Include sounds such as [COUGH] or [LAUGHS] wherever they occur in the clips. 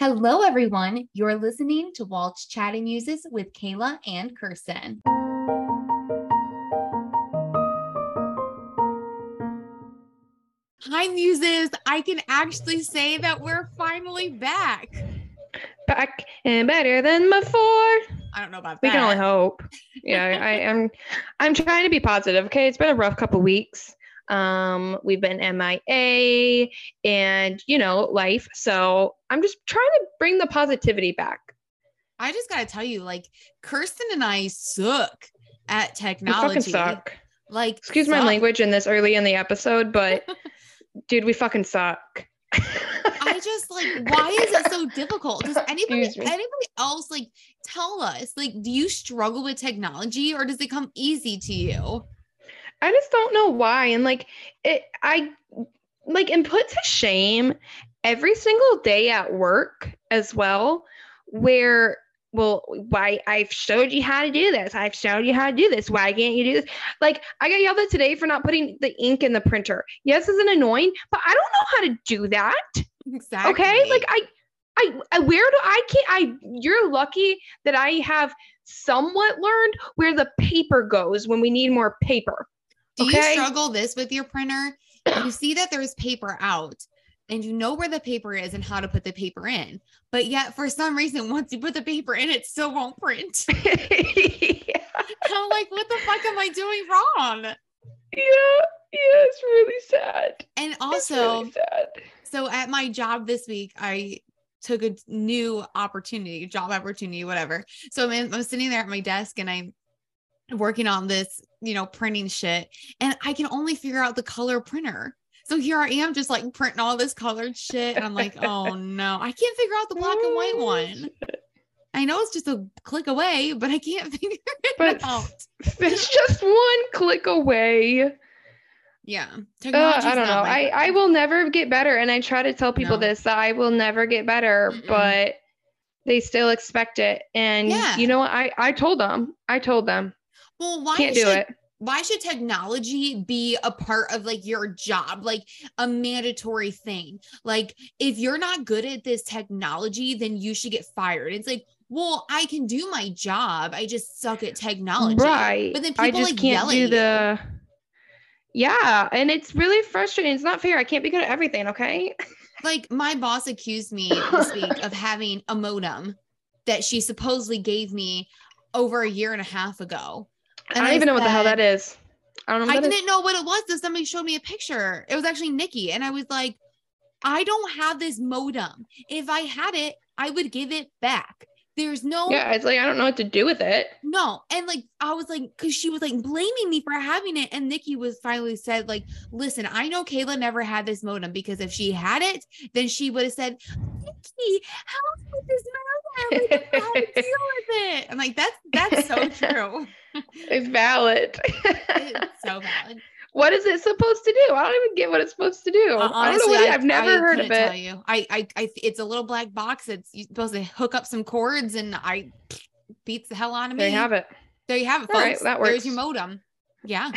Hello, everyone. You're listening to Walt's Chatting Muses with Kayla and Kirsten. Hi, Muses. I can actually say that we're finally back. Back and better than before. I don't know about that. We can only hope. Yeah, I am. I'm trying to be positive. Okay, it's been a rough couple weeks. Um, we've been MIA and you know life. So I'm just trying to bring the positivity back. I just got to tell you, like, Kirsten and I suck at We technology. fucking suck. Like, Excuse my language in this early in the episode, but [LAUGHS] dude, we fucking suck. I just like, why is it so [LAUGHS] difficult? Does anybody anybody else like tell us? Like, do you struggle with technology or does it come easy to you? I just don't know why. And like it I like and put to shame every single day at work as well, where well, why I've showed you how to do this. I've showed you how to do this. Why can't you do this? Like I got yelled at today for not putting the ink in the printer. Yes, isn't annoying, but I don't know how to do that. Exactly. Okay. Like I I, I where do I can't I you're lucky that I have somewhat learned where the paper goes when we need more paper. Do you struggle this with your printer? You see that there's paper out and you know where the paper is and how to put the paper in. But yet for some reason, once you put the paper in, it still won't print. [LAUGHS] yeah, I'm like, what the fuck am I doing wrong? yeah, yeah, it's really sad. And also, really sad. so at my job this week, I took a new opportunity, job opportunity, whatever. So I'm, I'm sitting there at my desk and I'm working on this, you know, printing shit, and I can only figure out the color printer. So here I am, just like printing all this colored shit, and I'm like, [LAUGHS] oh no, I can't figure out the black and white one. I know it's just a click away, but I can't [LAUGHS] figure it But out. [LAUGHS] it's just one click away. Yeah, Uh, I don't know. I, I will never get better. And I try to tell people No. this that I will never get better, Mm-mm. but they still expect it. And Yeah. you know what? I, I told them. I told them. Well, why Can't do should it. why should technology be a part of like your job like a mandatory thing like if you're not good at this technology then you should get fired it's like well i can do my job i just suck at technology Right. but then I people just like can't do the. Yeah, and it's really frustrating. It's not fair. I can't be good at everything. Okay. like my boss accused me this [LAUGHS] week of having a modem that she supposedly gave me over a year and a half ago I don't even know what the hell that is. I don't know. I that is. didn't know what it was. Then somebody showed me a picture. It was actually Nikki. And I was like, I don't have this modem. If I had it, I would give it back. There's no, Yeah, it's like I don't know what to do with it. no. And like, I was like, cause she was like blaming me for having it. And Nikki was finally said, like, listen, I know Kayla never had this modem because if she had it, then she would have said, Nikki, help with this modem. Know how to deal [LAUGHS] with it. I'm like, that's, that's so true. [LAUGHS] It's valid. It's so valid. [LAUGHS] what is it supposed to do? I don't even get what it's supposed to do. Uh, I don't know honestly, I- I've never I heard of it. you, I, I, I, it's a little black box. It's you're supposed to hook up some cords, and I beats the hell out of me. There you have it. There you have it, All right, folks. that There's your modem. Yeah.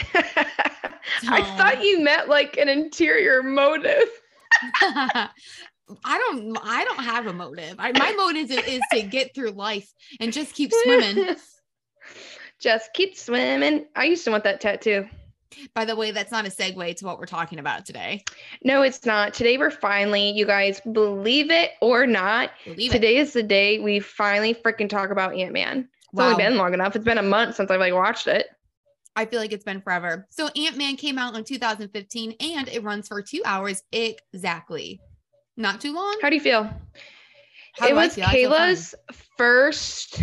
I thought you meant like an interior motive. I don't. I don't have a motive. I, my motive is, to get through life and just keep swimming. [LAUGHS] Just keep swimming. I used to want that tattoo. By the way, that's not a segue to what we're talking about today. No, it's not. Today we're finally, you guys believe it or not, Believe today is the day we finally freaking talk about Ant Man. It's Wow. only been long enough. It's been a month since I've like watched it. I feel like it's been forever. So Ant Man came out in 2015, and it runs for two hours exactly. Not too long. How do you feel? How it was feel? I. Kayla's first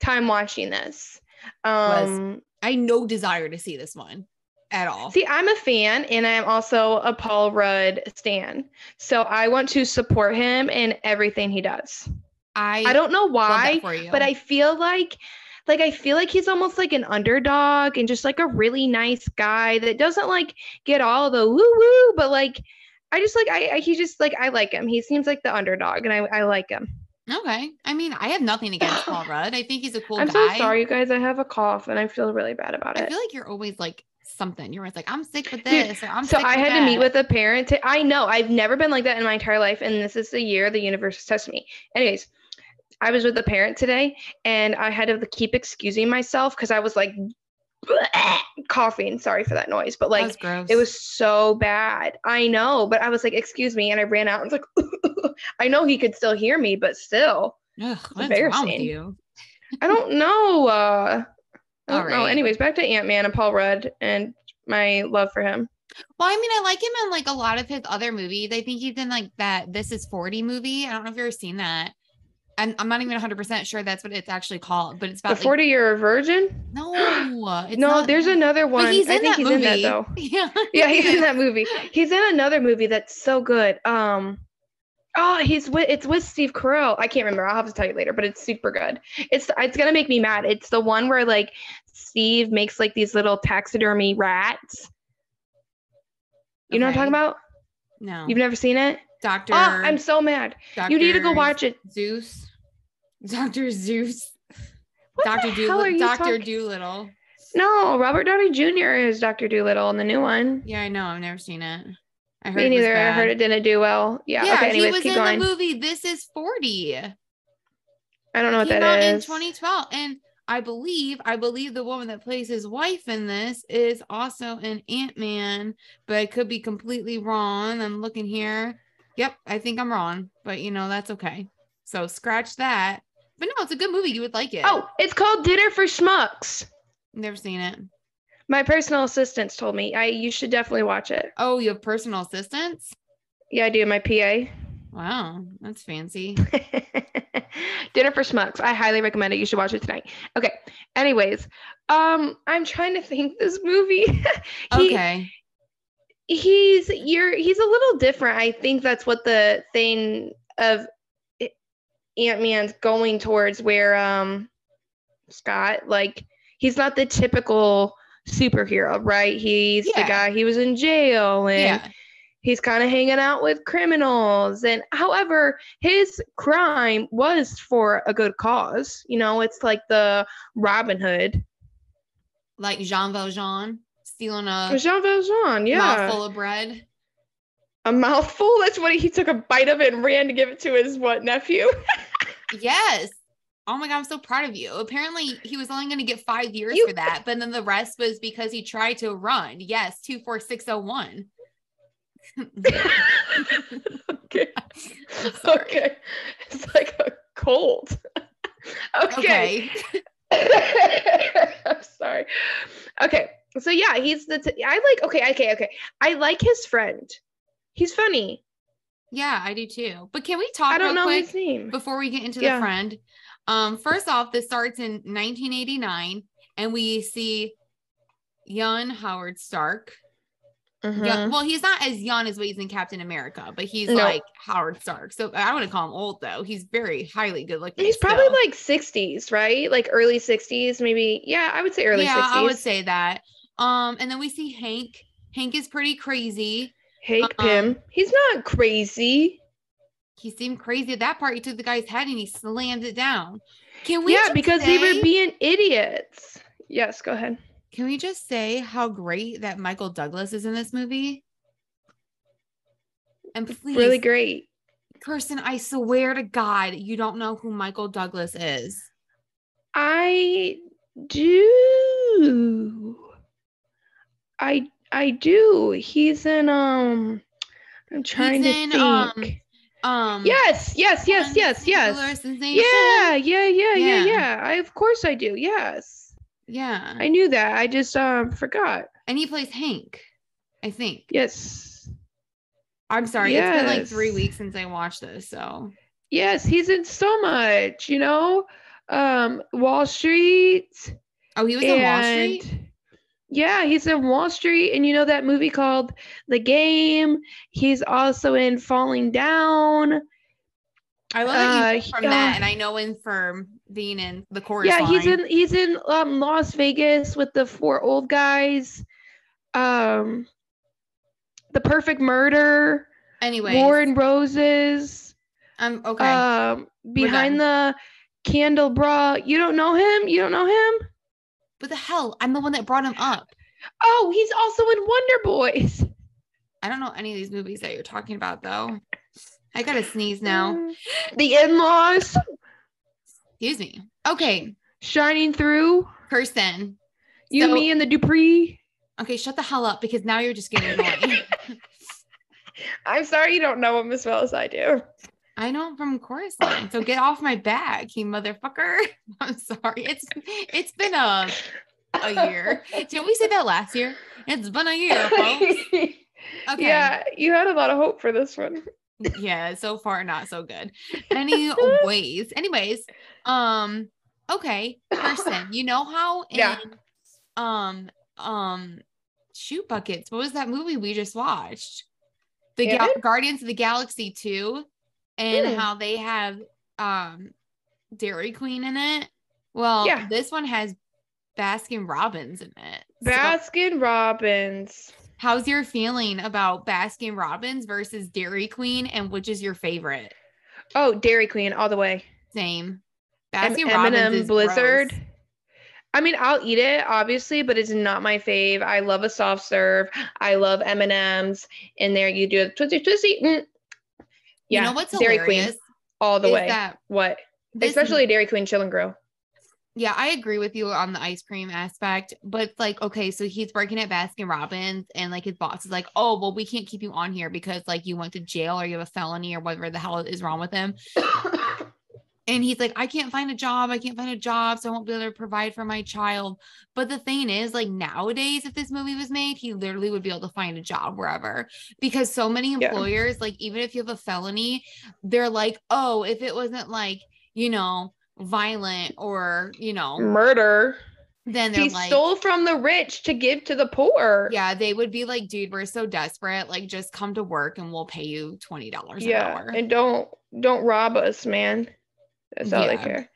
time watching this. Um I had no desire to see this one at all. see, I'm a fan and I'm also a Paul Rudd stan. So I want to support him in everything he does. I I don't know why, but I feel like like I feel like he's almost like an underdog and just like a really nice guy that doesn't like get all the woo woo, but like I just like I, I he just like I like him. He seems like the underdog and I I like him. okay. I mean, I have nothing against Paul [SIGHS] Rudd. I think he's a cool I'm guy. so sorry, you guys. I have a cough and I feel really bad about it. I feel like you're always like something. You're always like, I'm sick with Dude, this. or, I'm so I had to meet with a parent. To, I know I've never been like that in my entire life, and this is the year the universe has tested me. Anyways, I was with a parent today, and I had to keep excusing myself because I was like [LAUGHS] coughing. Sorry for that noise, but like it was so bad. I know, but I was like, excuse me, and I ran out and was like, [LAUGHS] I know he could still hear me, but still, Ugh, what's wrong with embarrassing. you? I don't know. Uh, I don't know. Anyways, back to Ant Man and Paul Rudd and my love for him. Well, I mean, I like him in like a lot of his other movies. I think he's in like that This Is 40 movie. I don't know if you've ever seen that. And I'm not even 100% sure that's what it's actually called, but it's The about like, 40 year virgin? no, [GASPS] it's no, not- there's another one. he's in I think that he's movie. in that though. [LAUGHS] Yeah, Yeah, he's in that movie. He's in another movie that's so good. Um Oh, he's with it's with Steve Carell. I can't remember. I'll have to tell you later, but it's super good. It's it's gonna make me mad. It's the one where like Steve makes like these little taxidermy rats. You know what I'm talking about? No, You've never seen it? Doctor. Oh, I'm so mad. You need to go watch it. Zeus, Doctor Zeus, What Doctor the hell are Dolittle, Doctor talking- Dolittle. No, Robert Downey Jr. is Dr. Dolittle in the new one. Yeah, I know. I've never seen it. I heard Me it neither. I heard it didn't do well. Yeah. Yeah, okay. Anyways, he was in going. the movie This Is 40. I don't know what that out in 2012 and i believe i believe the woman that plays his wife in this is also an ant-man but i could be completely wrong i'm looking here yep i think i'm wrong but you know that's okay so scratch that but no it's a good movie you would like it Oh, it's called Dinner for Schmucks. never seen it My personal assistants told me I you should definitely watch it. oh you have personal assistants Yeah, I do. My PA. wow that's fancy [LAUGHS] Dinner for Schmucks. I highly recommend it. You should watch it tonight. Okay. Anyways, um, I'm trying to think this movie. [LAUGHS] He- okay he's you're he's a little different. I think that's what the thing of Ant Man's going towards, where um Scott like he's not the typical superhero, right? He's Yeah. the guy he was in jail and yeah. he's kind of hanging out with criminals. And however his crime was for a good cause you know it's like the robin hood. Like jean valjean stealing a jean valjean yeah. mouthful of bread a mouthful that's what he, took a bite of it and ran to give it to his what nephew [LAUGHS] Yes. Oh my god, I'm so proud of you. Apparently, he was only going to get five years You- for that, but then the rest was because he tried to run. Yes, two four six zero one. okay [LAUGHS] okay it's like a cold [LAUGHS] okay, Okay. I'm sorry. Okay, so yeah, he's the. T- I like. Okay, okay, okay. I like his friend. He's funny. Yeah, I do too. But can we talk I don't know quick his name. before we get into Yeah. the friend? Um, first off, this starts in 1989, and we see young Howard Stark. Mhm. Young, well, he's not as young as what he's in Captain America, but he's No. like Howard Stark. So I want to call him old though. He's very highly good looking. He's probably still. like 60s, right? Like early 60s, maybe. Yeah, I would say early yeah, 60s. I would say that. Um, and then we see Hank. Hank is pretty crazy. Hank um, Pym. He's not crazy. He seemed crazy at that part. He took the guy's head and he slammed it down. Can we? Yeah, just because they say, were being idiots. Yes, go ahead. Can we just say how great that Michael Douglas is in this movie? And please, Really great. Kirsten, I swear to God, you don't know who Michael Douglas is. I do. I I do. He's in um I'm trying He's to in, think. um, Um, yes, yes, yes, yes, yes. Yeah, yeah, yeah, yeah, Yeah. yeah. I of course I do. Yes. yeah. I knew that. I just um forgot. and he plays Hank, I think. Yes. I'm sorry, it's been like three weeks since I watched this, so Yes, he's in so much, you know. Um Wall Street. oh, he was in Wall Street. Yeah, he's in Wall Street, and you know that movie called The Game. He's also in Falling Down. I love that uh, from uh, that, and I know him for being in the chorus. yeah, he's in he's in um, Las Vegas with the four old guys. Um, The Perfect Murder, Anyway, War and Roses. I'm okay. Um, behind the Candelabra. You don't know him? You don't know him? What the hell? I'm the one that brought him up. Oh, he's also in Wonder Boys. I don't know any of these movies that you're talking about though. I gotta sneeze now. Mm. The in-laws. Excuse me. Okay, Shining through. Person. You, So- me, and the Dupree. Okay, shut the hell up because now you're just getting annoying. [LAUGHS] I'm sorry you don't know him as well as I do. I know him from chorus line, so get off my back, you motherfucker. [LAUGHS] I'm sorry. It's it's been a a year. Didn't we say that last year? It's been a year, folks. [LAUGHS] Okay. Yeah, you had a lot of hope for this one. [LAUGHS] yeah so far not so good anyways anyways um okay person you know how in Yeah. um um shoot buckets what was that movie we just watched the it. guardians of the galaxy 2 and Hmm. how they have um dairy queen in it well Yeah. this one has baskin robbins in it So- Baskin Robbins. How's your feeling about Baskin Robbins versus Dairy Queen, and which is your favorite? Oh, Dairy Queen all the way. Same. M- Baskin Robbins M&M is Blizzard. gross. I mean, I'll eat it obviously, but it's not my fave. I love a soft serve. I love M and M's. In there, you do a twisty twisty. Mm. You know what's Dairy? Queen all the way. what? this- Especially Dairy Queen Chill and Grow. yeah, I agree with you on the ice cream aspect, but like, okay, so he's working at Baskin Robbins, and like his boss is like, oh, well, we can't keep you on here because like you went to jail or you have a felony or whatever the hell is wrong with him. [COUGHS] And he's like, I can't find a job. I can't find a job. So I won't be able to provide for my child. But the thing is, like nowadays, if this movie was made, he literally would be able to find a job wherever because so many Yeah. employers, like, even if you have a felony, they're like, oh, if it wasn't like, you know, violent or, you know, Murder. then they're He like, stole from the rich to give to the poor. yeah, they would be like, dude, we're so desperate. Like, just come to work and we'll pay you $20 an Yeah. hour. And don't don't rob us, man. That's all Yeah. care.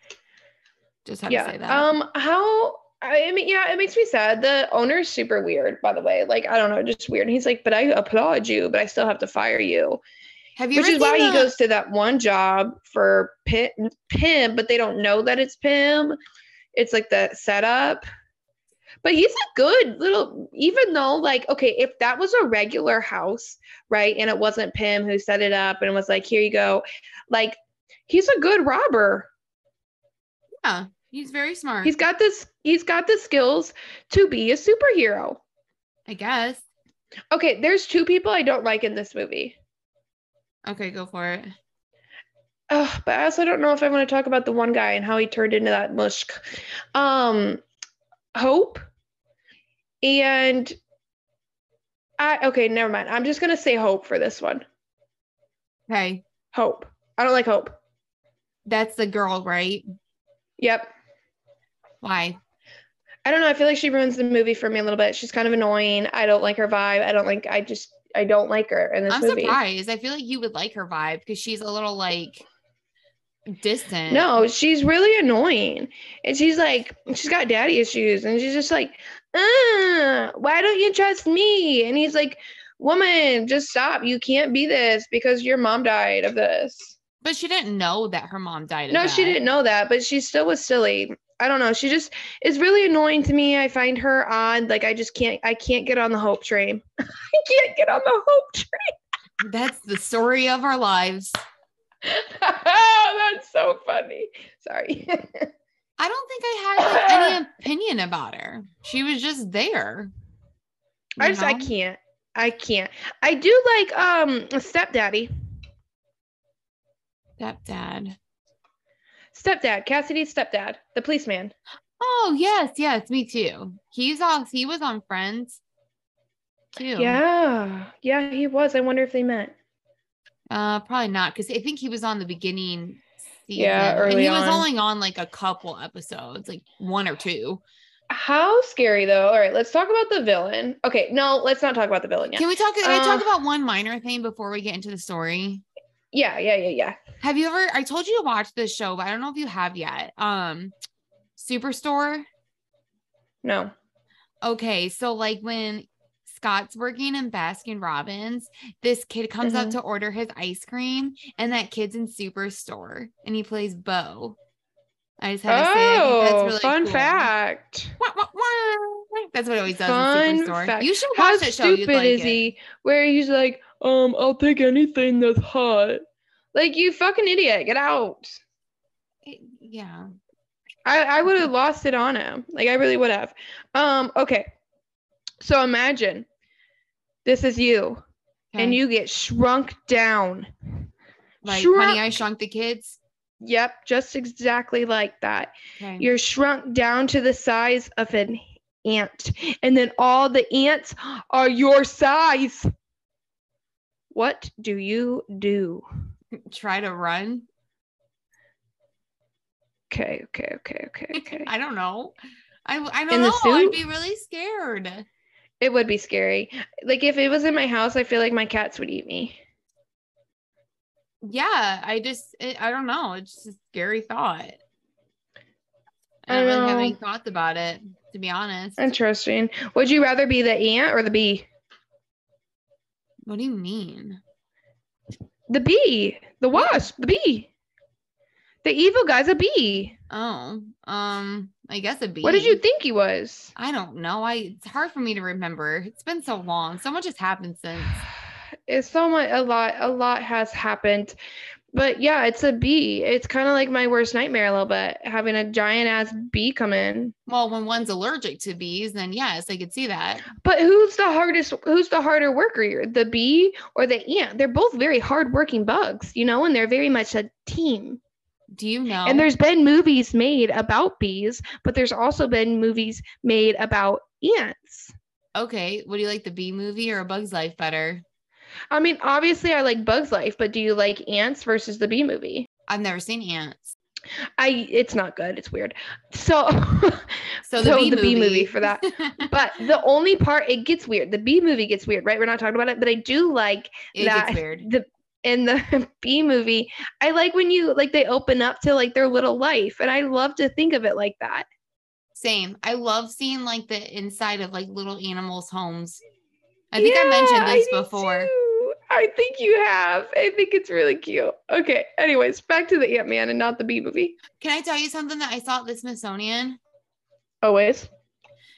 just have to say that. Um, how I mean, yeah, it makes me sad. The owner's super weird, by the way. Like, I don't know, just weird. And He's like, but I applaud you, but I still have to fire you. have you Which is why seen he goes to that one job for Pym, Pym, but they don't know that it's Pym. It's like the setup. But he's a good little, even though, like, okay, if that was a regular house, right, and it wasn't Pym who set it up and was like, here you go, like, he's a good robber. Yeah, he's very smart. He's got this, he's got the skills to be a superhero. I guess. Okay, there's two people I don't like in this movie. Okay, go for it. Ugh, but I also don't know if I want to talk about the one guy and how he turned into that mush. Um, Hope. And I okay, never mind. I'm just gonna say Hope for this one. Okay, Hope. I don't like Hope. that's the girl, right? Yep. Why? I don't know. I feel like she ruins the movie for me a little bit. She's kind of annoying. I don't like her vibe. I don't like. I just. I don't like her in this I'm movie. surprised. I feel like you would like her vibe because she's a little like distant. No, she's really annoying. And she's like, she's got daddy issues. And she's just like, uh, why don't you trust me? And he's like, woman, just stop. You can't be this because your mom died of this. But she didn't know that her mom died. No, she didn't know that, but she still was silly. I don't know. She just is really annoying to me. I find her odd. Like I just can't I can't get on the hope train. [LAUGHS] I can't get on the hope train. That's the story of our lives. oh, [LAUGHS] That's so funny. Sorry. I don't think I had like [LAUGHS] any opinion about her. She was just there. I just I can't. I can't. I do like um stepdaddy. Stepdad. Stepdad, Cassidy's stepdad, the policeman. Oh yes, yes, me too. He's on. He was on Friends. Too. Yeah. Yeah, he was. I wonder if they met. Uh, probably not because I think he was on the beginning. Season, Yeah, and early he was on. only on like a couple episodes, like one or two. How scary though. All right, let's talk about the villain. Okay, no, let's not talk about the villain yet. Can we talk? Can I talk Uh, about one minor thing before we get into the story? Yeah, yeah, yeah, yeah. Have you ever? I told you to watch this show, but I don't know if you have yet. Um, Superstore. No. Okay, so like when Scott's working in Baskin Robbins, this kid comes up Mhm. to order his ice cream, and that kid's in Superstore, and he plays Bo. I just had to say, I think that's Oh, really fun cool. fact. Wah, wah, wah. That's what he always does Fun in Superstore. fact. You should How watch that show. You'd stupid like is it. he? Where he's like, um, I'll take anything that's hot. Like you fucking idiot, get out. Yeah. I, I would have lost it on him. Like I really would have. Um, okay. So imagine this is you and you get shrunk down. like shrunk. Honey, I Shrunk the Kids. Yep, just exactly like that. Okay. You're shrunk down to the size of an ant, and then all the ants are your size. What do you do? [LAUGHS] Try to run. Okay, okay, okay, okay, okay. [LAUGHS] I don't know. I I In don't the know. I'd be really scared. it would be scary. Like if it was in my house, I feel like my cats would eat me. Yeah, I just it, I don't know. It's just a scary thought. I I don't really have any thoughts about it, to be honest. Interesting. Would you rather be the ant or the bee? What do you mean? The bee, the wasp, the bee. The evil guy's a bee. Oh, um, I guess a bee. What did you think he was? I don't know. I it's hard for me to remember. It's been so long. So much has happened since. [SIGHS] It's so much a lot a lot has happened. But yeah, it's a bee. It's kind of like my worst nightmare a little bit, having a giant ass bee come in. Well, when one's allergic to bees, then yes, I could see that. But who's the hardest who's the harder worker? The bee or the ant? They're both very hardworking bugs, you know, and they're very much a team. Do you know? And there's been movies made about bees, but there's also been movies made about ants. okay. What do you like, the bee movie or a Bug's Life better? I mean, obviously I like Bugs Life, but do you like ants versus the bee movie? I've never seen ants. I it's not good. It's weird. So [LAUGHS] So the, So bee, the movie. movie for that. [LAUGHS] but the only part it gets weird. The bee movie gets weird, right? We're not talking about it, but I do like it that gets weird. the in the [LAUGHS] bee movie. I like when you like they open up to like their little life, and I love to think of it like that. Same. I love seeing like the inside of like little animals' homes. I think I mentioned this do before. I think you have. I think it's really cute. Okay. Anyways, back to the Ant Man and not the bee movie. Can I tell you something that I saw at the Smithsonian? Always.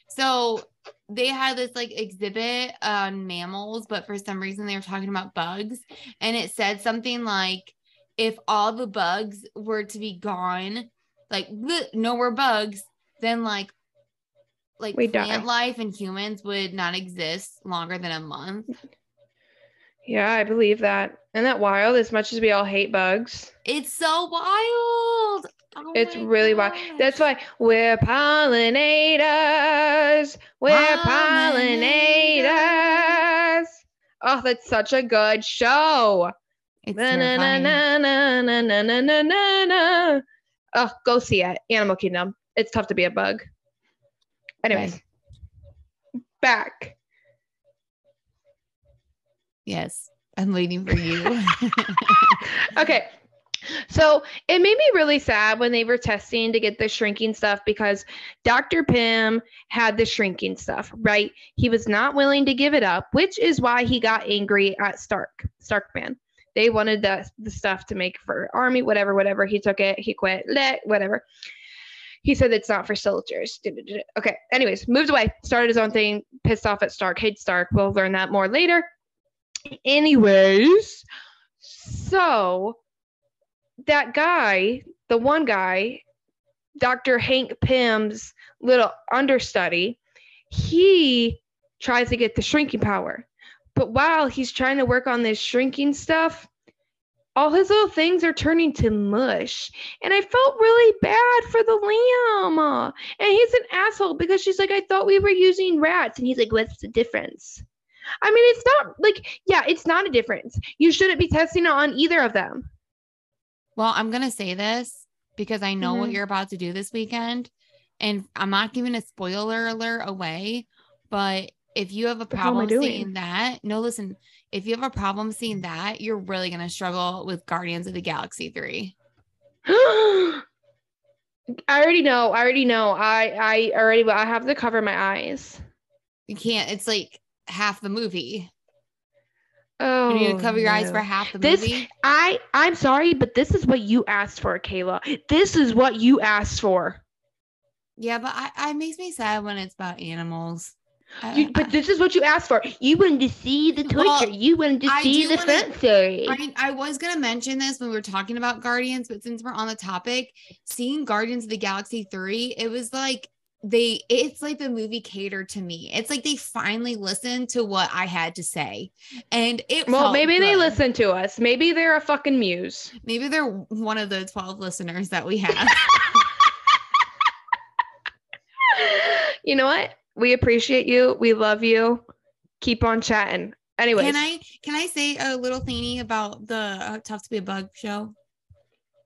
So they had this like exhibit on mammals, but for some reason they were talking about bugs. And it said something like if all the bugs were to be gone, like no more bugs, then like like We plant die. life and humans would not exist longer than a month. Yeah, I believe that. Isn't that wild? As much as we all hate bugs, It's so wild. Oh it's really wild. That's why we're pollinators. We're Pollinators. pollinators. Oh, that's such a good show. it's Na, na, na, terrifying. na, na, na, na, na, na, na, na. Oh, go see it. Animal Kingdom. It's tough to be a bug. Anyways, back. Yes. I'm waiting for you. [LAUGHS] Okay. So it made me really sad when they were testing to get the shrinking stuff because Dr. Pym had the shrinking stuff, right? He was not willing to give it up, which is why he got angry at Stark, Starkman. They wanted the, the stuff to make for army, whatever, whatever. He took it, he quit, let, whatever. He said it's not for soldiers. Okay. Anyways, moved away, started his own thing, pissed off at Stark, hates Stark. We'll learn that more later. Anyways, so that guy, the one guy, Dr. Hank Pym's little understudy, he tries to get the shrinking power. But while he's trying to work on this shrinking stuff, all his little things are turning to mush. And I felt really bad for the lamb. And he's an asshole because she's like, I thought we were using rats. And he's like, What's the difference? I mean, it's not like, yeah, it's not a difference. You shouldn't be testing it on either of them. Well, I'm going to say this because I know what Mhm. you're about to do this weekend. And I'm not giving a spoiler alert away, but if you have a The hell am I problem seeing that, no, listen, if you have a problem seeing that, you're really going to struggle with Guardians of the Galaxy 3. [GASPS] I already know. I already know. I I already I have to cover my eyes. You can't, it's like half the movie. Oh, you need to oh, cover your eyes for half the This- movie. I I'm sorry, but this is what you asked for, Kayla. This is what you asked for. Yeah, but I, I it makes me sad when it's about animals. You, uh, but this is what you asked for. You wanted to see the torture. Well, you wanted to I see the wanna- sensory. I, I was gonna mention this when we were talking about Guardians, but since we're on the topic, seeing Guardians of the Galaxy 3, it was like they it's like the movie catered to me. It's like they finally listened to what I had to say. And it well, maybe they good. listen to us. Maybe they're a fucking muse. Maybe they're one of the 12 listeners that we have. [LAUGHS] you know what? We appreciate you. We love you. Keep on chatting. Anyway, can I can I say a little thingy about the uh, Tough to Be a Bug show?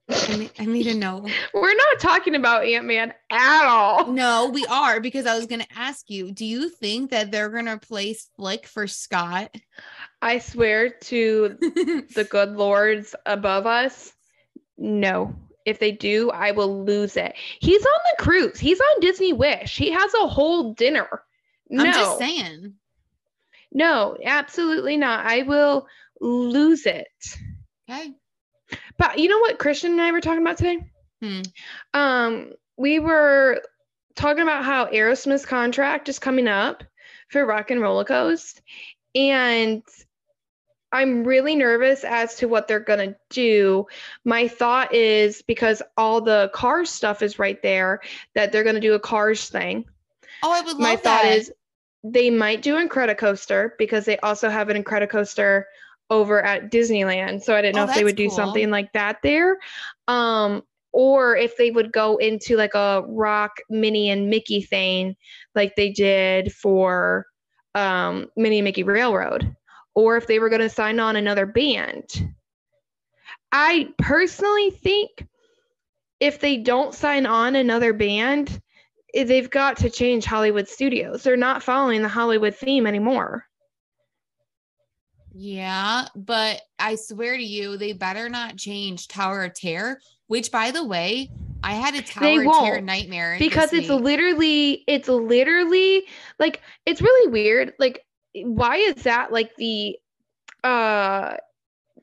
I need, I need to know. [LAUGHS] we're not talking about Ant Man at all. No, we are because I was going to ask you, do you think that they're going to place Flik for Scott? I swear to [LAUGHS] the good lords above us, no. If they do, I will lose it. He's on the cruise. He's on Disney Wish. He has a whole dinner. No, I'm just saying. no, absolutely not. I will lose it. Okay. But you know what Christian and I were talking about today? Hmm. Um, we were talking about how Aerosmith's contract is coming up for Rock and Roller Coast, and I'm really nervous as to what they're gonna do. My thought is because all the Cars stuff is right there, that they're gonna do a Cars thing. Oh, I would love My thought is they might do Incredicoaster because they also have an Incredicoaster over at Disneyland. So I didn't know Oh, if they would do cool. something like that there. Um, or if they would go into like a rock Minnie and Mickey thing like they did for um Minnie and Mickey Railroad. Or if they were going to sign on another band. I personally think if they don't sign on another band, eh, they've got to change Hollywood studios. They're not following the Hollywood theme anymore. Yeah, but I swear to you, they better not change Tower of Terror, which by the way, I had a Tower of Terror won't, nightmare. Because it's week. literally it's literally like it's really weird. Like why is that like the uh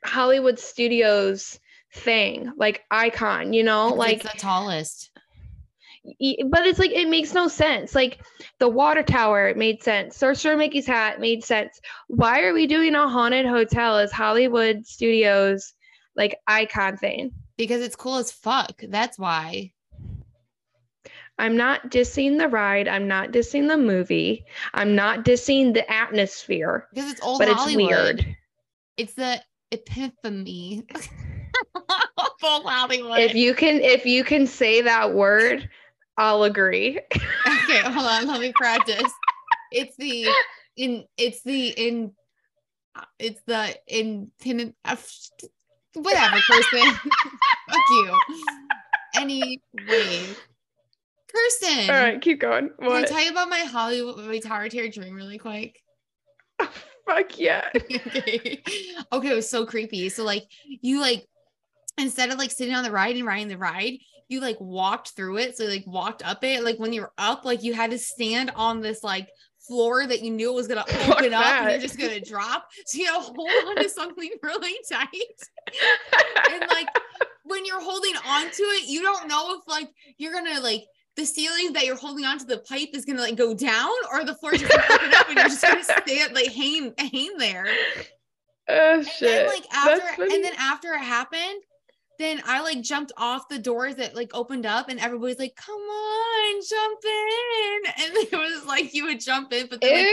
Hollywood studios thing, like icon, you know? 'Cause Like it's the tallest. but it's like it makes no sense. Like the water tower, it made sense. Sorcerer Mickey's hat made sense. Why are we doing a haunted hotel as Hollywood Studios like icon thing? Because it's cool as fuck. That's why. I'm not dissing the ride. I'm not dissing the movie. I'm not dissing the atmosphere. Because it's old but Hollywood. it's weird. It's the epiphany [LAUGHS] of old Hollywood. If you can if you can say that word, I'll agree. okay, [LAUGHS] hold on, let me practice. It's the in it's the in it's the in, in uh, whatever person. [LAUGHS] Fuck you. Anyway. Person. All right, keep going. Can I What? tell you about my Hollywood my Tower Tier dream really quick? [LAUGHS] Fuck yeah. [LAUGHS] okay. Okay, it was so creepy. So like you like instead of like sitting on the ride and riding the ride, you like walked through it. So you, like walked up it. Like when you were up, like you had to stand on this like floor that you knew was gonna Fuck open up and you're just gonna [LAUGHS] drop. So you gotta hold on to something really tight. And like when you're holding onto it, you don't know if like you're gonna like the ceiling that you're holding onto the pipe is gonna like go down or the floor is gonna open up and you're just gonna [LAUGHS] stand like hang hang there. oh And shit. then like after and then after it happened, then I like jumped off the doors that like opened up and everybody's like, come on, jump in. [LAUGHS] And it was like you would jump in, but then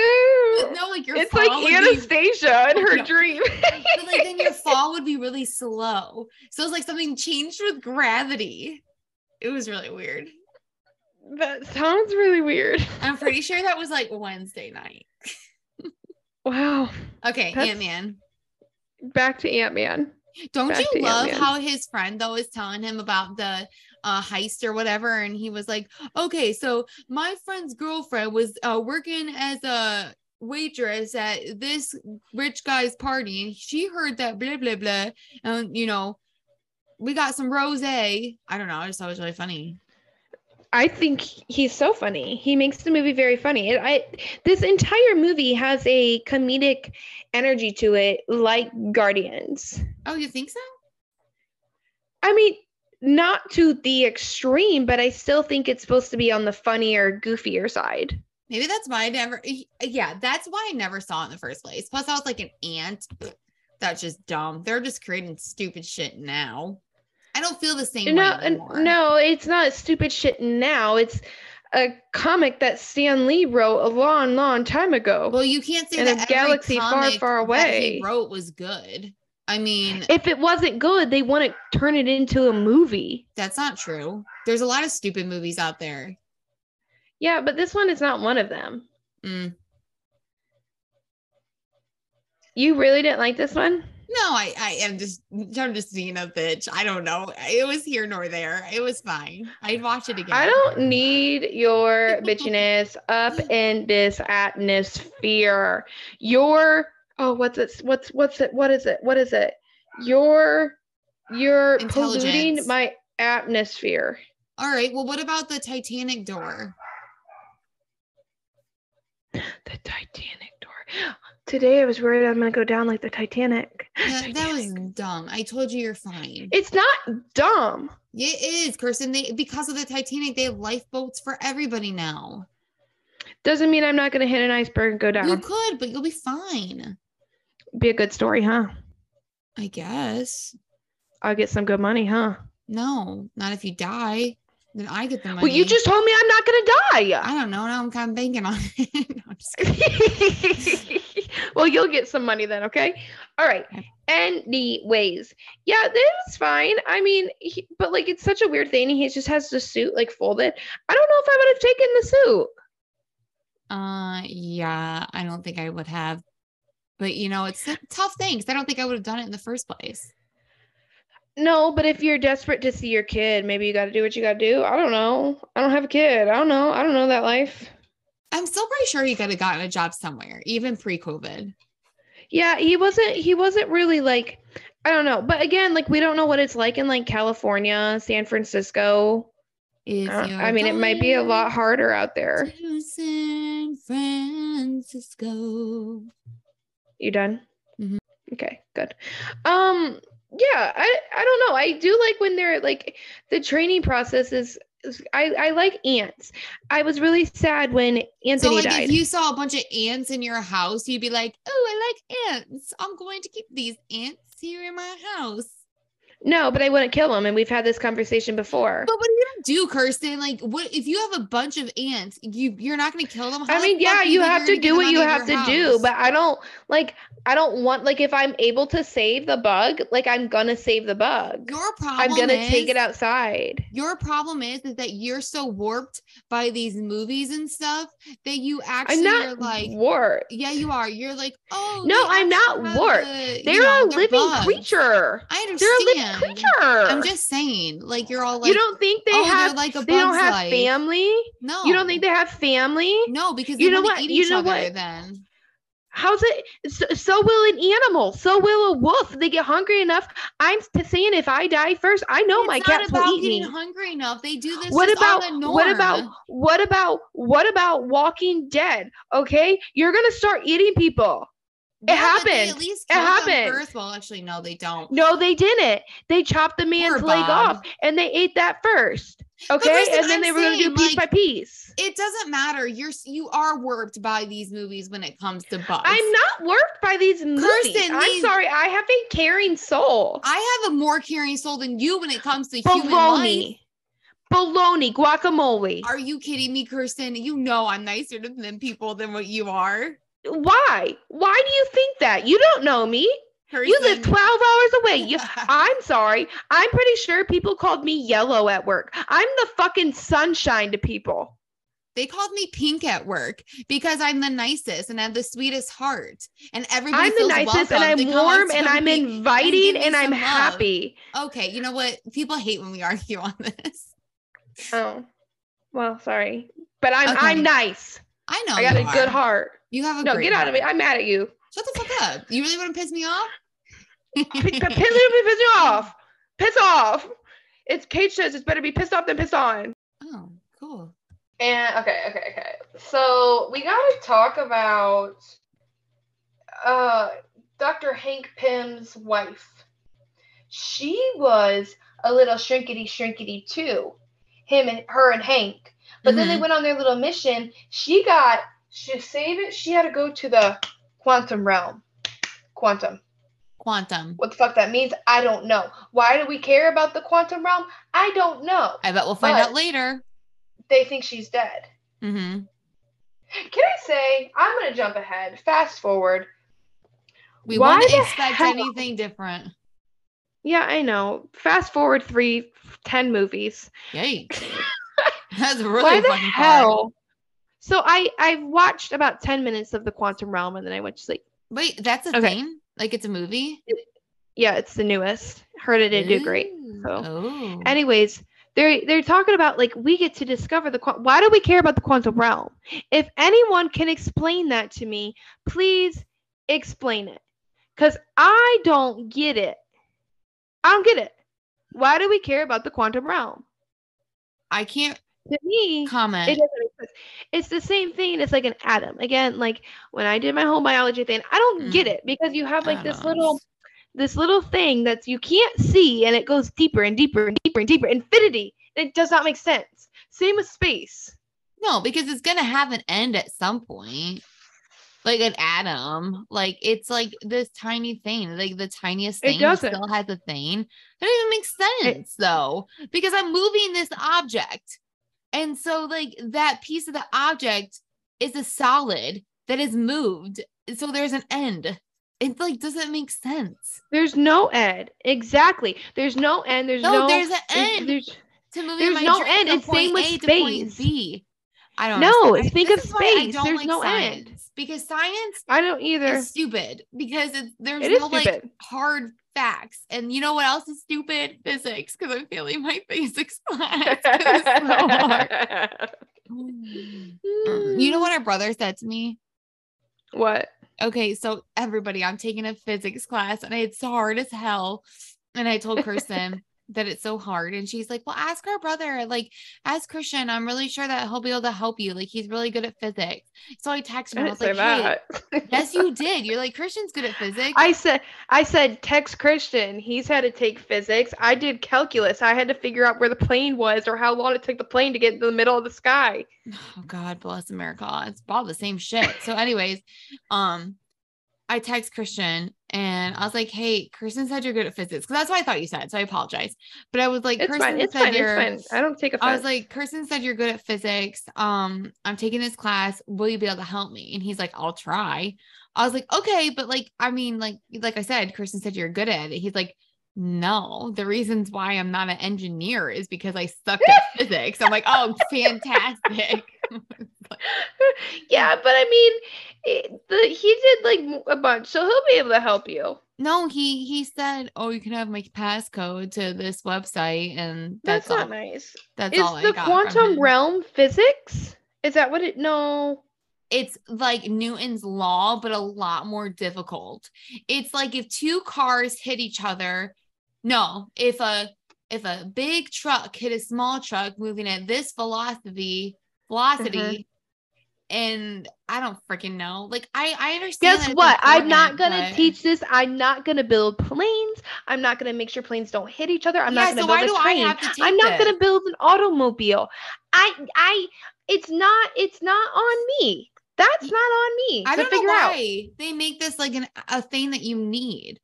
like, no, like your It's like would be, Anastasia in her [LAUGHS] dream. but like then your fall would be really slow. So it's like something changed with gravity. It was really weird. That sounds really weird. I'm [LAUGHS] pretty sure that was like Wednesday night. Wow. Okay, Ant Man. Back to Ant Man. Don't Back you love Ant-Man. how his friend though is telling him about the uh, heist or whatever, and he was like, "Okay, so my friend's girlfriend was uh, working as a waitress at this rich guy's party, and she heard that blah blah blah, and you know, we got some rose. I don't know. I just thought it was really funny. I think he's so funny. He makes the movie very funny. It, I this entire movie has a comedic energy to it, like Guardians. Oh, you think so? I mean, not to the extreme, but I still think it's supposed to be on the funnier, goofier side. Maybe that's why I never. Yeah, that's why I never saw it in the first place. Plus, I was like an ant. That's just dumb. They're just creating stupid shit now. I don't feel the same No, way no, it's not stupid shit now. It's a comic that Stan Lee wrote a long, long time ago. Well, you can't say In that a galaxy far, comic far that away. he wrote was good. I mean, if it wasn't good, they wouldn't turn it into a movie. that's not true. There's a lot of stupid movies out there. Yeah, but this one is not one of them. Mm. You really didn't like this one? No, I, I am just, I'm just being a bitch. I don't know. It was here nor there. It was fine. I'd watch it again. I don't need your bitchiness up [LAUGHS] in this atmosphere. Your oh, what's it? What's what's it? What is it? What is it? Your you're polluting my atmosphere. All right. Well, what about the Titanic door? The Titanic door. Today I was worried I'm gonna go down like the Titanic. That, [LAUGHS] that was dumb. I told you you're fine. It's not dumb. It is, Kirsten. They because of the Titanic, they have lifeboats for everybody now. Doesn't mean I'm not gonna hit an iceberg and go down. You could, but you'll be fine. Be a good story, huh? I guess. I'll get some good money, huh? No, not if you die. Then I get the money. Well, you just told me I'm not gonna die. I don't know. Now I'm kind of banking on [LAUGHS] it. No, [LAUGHS] well, you'll get some money then, okay? All right. Okay. Anyways, yeah, this is fine. I mean, he, but like it's such a weird thing. He just has the suit like folded. I don't know if I would have taken the suit. Uh, yeah, I don't think I would have. But you know, it's a tough thing 'cause I don't think I would have done it in the first place. No, but if you're desperate to see your kid, maybe you got to do what you got to do. I don't know. I don't have a kid. I don't know. I don't know that life. I'm still pretty sure he could have gotten a job somewhere, even pre-COVID. Yeah, he wasn't he wasn't really like I don't know. But again, like we don't know what it's like in like California, San Francisco. If Uh, I mean, it might be a lot harder out there. San Francisco. You done? Mhm. Okay, good. Um, yeah, I I don't know. I do like when they're like the training process is. I I like ants. I was really sad when ants So, like, died. if you saw a bunch of ants in your house, you'd be like, "Oh, I like ants. I'm going to keep these ants here in my house." No, but I wouldn't kill him, and we've had this conversation before. But what do you do, Kirsten? Like, what if you have a bunch of ants? You you're not going to kill them. How I mean, yeah, you have to do what you have to your do, but I don't like. I don't want like if I'm able to save the bug, like I'm gonna save the bug. your problem I'm gonna take it outside. Your problem is, is that you're so warped by these movies and stuff that you actually I'm are not like, warped. yeah, you are. You're like, oh, No, I'm not warped. the, They're know, a they're living bugs." creature. I understand. They're a living creature. I'm just saying, like you're all like, you don't think they oh, have like a they don't have life. family? No, You don't think they have family? no because You they know wanna what? Eat You each know other what? Then How's it? So, so will an animal. So will a wolf. They get hungry enough. I'm t- saying if I die first, I know it's my not cats will eat getting me. hungry enough. They do this. What about on the what about what about what about Walking Dead? Okay, you're gonna start eating people. Yeah, they happened. At least It happened. First. Well, actually, no, they don't. No, they didn't. They chopped the man's leg off and they ate that first. Okay, and then I'm they were gonna do saying, piece by piece. It doesn't matter. You're you are warped by these movies when it comes to bugs. I'm not worked by these movies. Kirsten, I'm these- sorry. I have a caring soul. I have a more caring soul than you when it comes to human life. Baloney, guacamole. Are you kidding me, Kirsten? You know I'm nicer to them people than what you are. Why? Why do you think that? You don't know me. Kirsten, You live 12 hours away. You, [LAUGHS] I'm sorry. I'm pretty sure people called me yellow at work. I'm the fucking sunshine to people. They called me pink at work because I'm the nicest and I have the sweetest heart. And everybody I'm the nicest and welcome to I'm up warm and I'm inviting me and I'm love. happy. Okay, you know what? People hate when we argue on this. Oh, well, sorry. But I'm Okay. I'm nice. I know I got a good heart. You have a No, great get out of me. I'm mad at you. Shut the fuck up. You really want to piss me off? Piss, piss, piss, piss you off. Piss off. It's Kate says it's better be pissed off than pissed on. oh, cool. And okay, okay, okay. So we gotta talk about uh Dr. Hank Pym's wife. She was a little shrinkety shrinkety too. Him and her and Hank. But then they Mhm. went on their little mission. She got to save it. She had to go to the quantum realm. Quantum. Quantum. What the fuck that means? I don't know. Why do we care about the quantum realm? I don't know. I bet we'll find But- out later. They think she's dead. Mm-hmm. Can I say, I'm going to jump ahead, fast forward. We Why wouldn't the expect hell- anything different. Yeah, I know. Fast forward three, ten movies. Yikes. [LAUGHS] That's really Why the fucking hard. So I I watched about ten minutes of the Quantum Realm and then I went to sleep. Wait, that's a Okay. thing? Like it's a movie? Yeah, it's the newest. Heard it did do great. So. Oh. Anyways, they're they're talking about like we get to discover the why do we care about the quantum realm? If anyone can explain that to me, please explain it. Cuz I don't get it. I don't get it. Why do we care about the quantum realm? I can't To me, comment. it doesn't make sense. It's the same thing. It's like an atom. Again, like when I did my whole biology thing, I don't get Mm. it because you have like this little this little thing that's you can't see and it goes deeper and deeper and deeper and deeper. Infinity. It does not make sense. Same with space. No, because it's gonna have an end at some point. Like an atom. Like it's like this tiny thing. Like the tiniest It thing still has a thing. That doesn't even make sense though. Because I'm moving this object. And so like that piece of the object is a solid that is moved. So there's an end. It like doesn't make sense. There's no end. Exactly. There's no end. There's No, no, there's an end. there's- to moving There's my no end. It's same with A to point space. B. I don't No. I- think of is why I space. don't There's like no end. science, because science I don't either. is stupid because it's, there's It no like hard facts. And you know what else is stupid? Physics, because I'm failing my [LAUGHS] physics class. [LAUGHS] so mm. you know what our brother said to me? What? Okay, so everybody, I'm taking a physics class and it's hard as hell. And I told [LAUGHS] Kirsten that it's so hard. And she's like, Well, ask our brother. Like, ask Christian. I'm really sure that he'll be able to help you. Like, he's really good at physics. So I texted him. I was like, Hey, [LAUGHS] yes, you did. You're like, Christian's good at physics. I said I said text Christian. He's had to take physics. I did calculus. I had to figure out where the plane was or how long it took the plane to get in the middle of the sky. oh God bless America. It's all the same shit. So, anyways, um, I text Christian and I was like, Hey, Kirsten said you're good at physics. Because that's what I thought you said. So I apologize. But I was like, It's Kirsten fine. It's said fine. you're It's fine. I don't take offense. I was like, Kirsten said you're good at physics. Um, I'm taking this class. Will you be able to help me? And he's like, I'll try. I was like, okay, but like, I mean, like, like I said, Kirsten said you're good at it. He's like, no, the reasons why I'm not an engineer is because I suck at [LAUGHS] physics. I'm like, oh, fantastic. [LAUGHS] [LAUGHS] yeah, but I mean, it, the, he did like a bunch, so he'll be able to help you. no, he he said, oh, you can have my passcode to this website, and that's, That's, all. not nice. That's Is all I the quantum realm physics? Is that what it? No. it's like Newton's law, but a lot more difficult. It's like if two cars hit each other. No, if a if a big truck hit a small truck moving at this velocity, velocity, Uh-huh. And I don't freaking know. Like I I understand. Guess what? I'm not gonna but- teach this. I'm not gonna build planes. I'm not gonna make sure planes don't hit each other. I'm Yeah, not gonna so build why a do I have to take I'm not gonna build an automobile. I I it's not it's not on me. That's not on me I to don't know figure out. why they make this like an a thing that you need.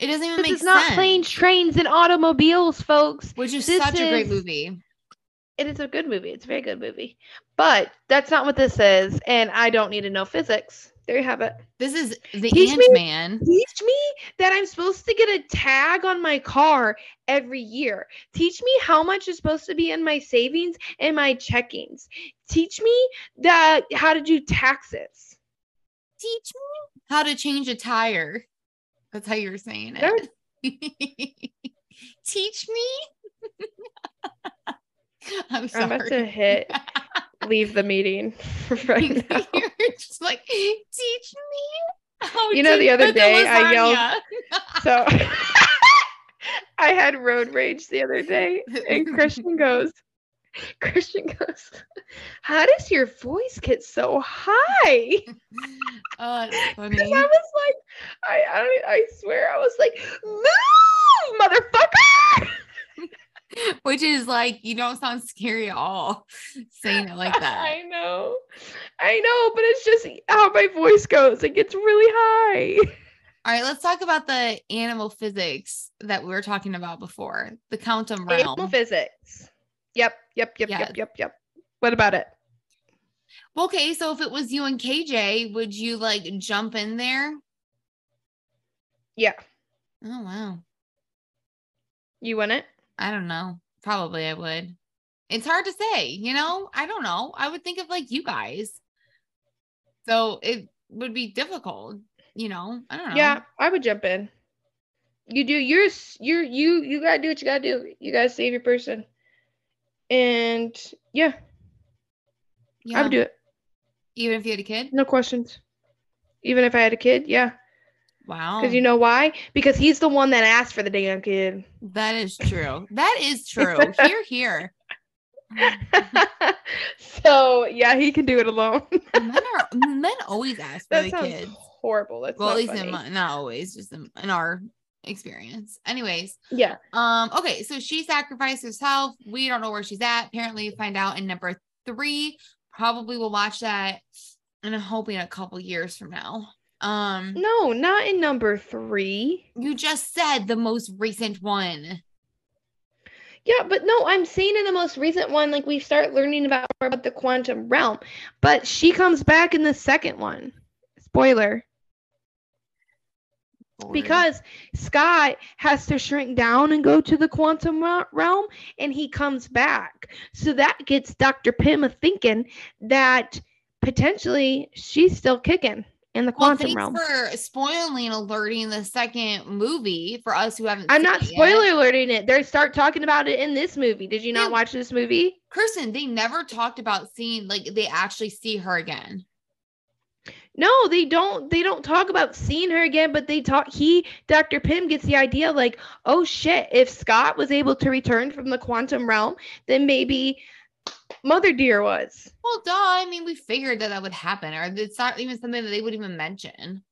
It doesn't even This make is not planes, trains, and automobiles, folks. which is this such a great movie. It is a good movie. It's a very good movie. But that's not what this is, and I don't need to know physics. There you have it. This is the Teach Ant Man. Teach me that I'm supposed to get a tag on my car every year. Teach me how much is supposed to be in my savings and my checkings. Teach me that how to do taxes. teach me how to change a tire. That's how you're saying it. [LAUGHS] teach me. [LAUGHS] [LAUGHS] I'm I'm about to hit [LAUGHS] leave the meeting [LAUGHS] right now. You're just like teach me. You know, the other day I yelled- So I had road rage the other day, and Christian goes, Christian goes, How does your voice get so high? oh, that's funny. I was like, I, I, I swear, I was like, move, motherfucker. [LAUGHS] Which is like you don't sound scary at all [LAUGHS] saying it like that. I know. I know, but it's just how my voice goes. It gets really high. [LAUGHS] All right, let's talk about the animal physics that we were talking about before. The quantum realm. Animal physics. Yep, yep, yep, Yeah. yep, yep, yep. What about it? Okay, so if it was you and KJ, would you like jump in there? Yeah. Oh wow. You it? I don't know. Probably I would. It's hard to say, you know? I don't know. I would think of like you guys. So it would be difficult, you know? I don't know. Yeah, I would jump in. You do yours. You're you you gotta do what you gotta do. You gotta save your person. And yeah, Yeah. I would do it. Even if you had a kid? No questions. Even if I had a kid, yeah. Wow. Because you know why? Because he's the one that asked for the damn kid. that is true. That is [LAUGHS] true. Here, here. [LAUGHS] so yeah, he can do it alone. [LAUGHS] men are men always ask for that the kids. horrible. That's Well, at not least funny. in my, not always, just in, in our experience. Anyways, yeah. um, okay, so she sacrificed herself. We don't know where she's at. Apparently, find out in number three. Probably will watch that, and I'm hoping a couple years from now. Um, No, not in number three. you just said the most recent one. Yeah, but no, I'm saying in the most recent one, like we start learning about more about the quantum realm. But she comes back in the second one. Spoiler. Because Scott has to shrink down and go to the quantum realm, and he comes back. So that gets Dr. Pym thinking that potentially she's still kicking in the Well, quantum thanks realm. for spoiling alerting the second movie for us who haven't. I'm seen not it yet. spoiler alerting it. They start talking about it in this movie. Did you not Yeah. watch this movie? Kirsten, they never talked about seeing like they actually see her again. No, they don't. They don't talk about seeing her again, but they talk. He, Dr. Pym, gets the idea like, oh shit, if Scott was able to return from the quantum realm, then maybe Mother Dear was. Well, duh. I mean, we figured that that would happen, or it's not even something that they would even mention.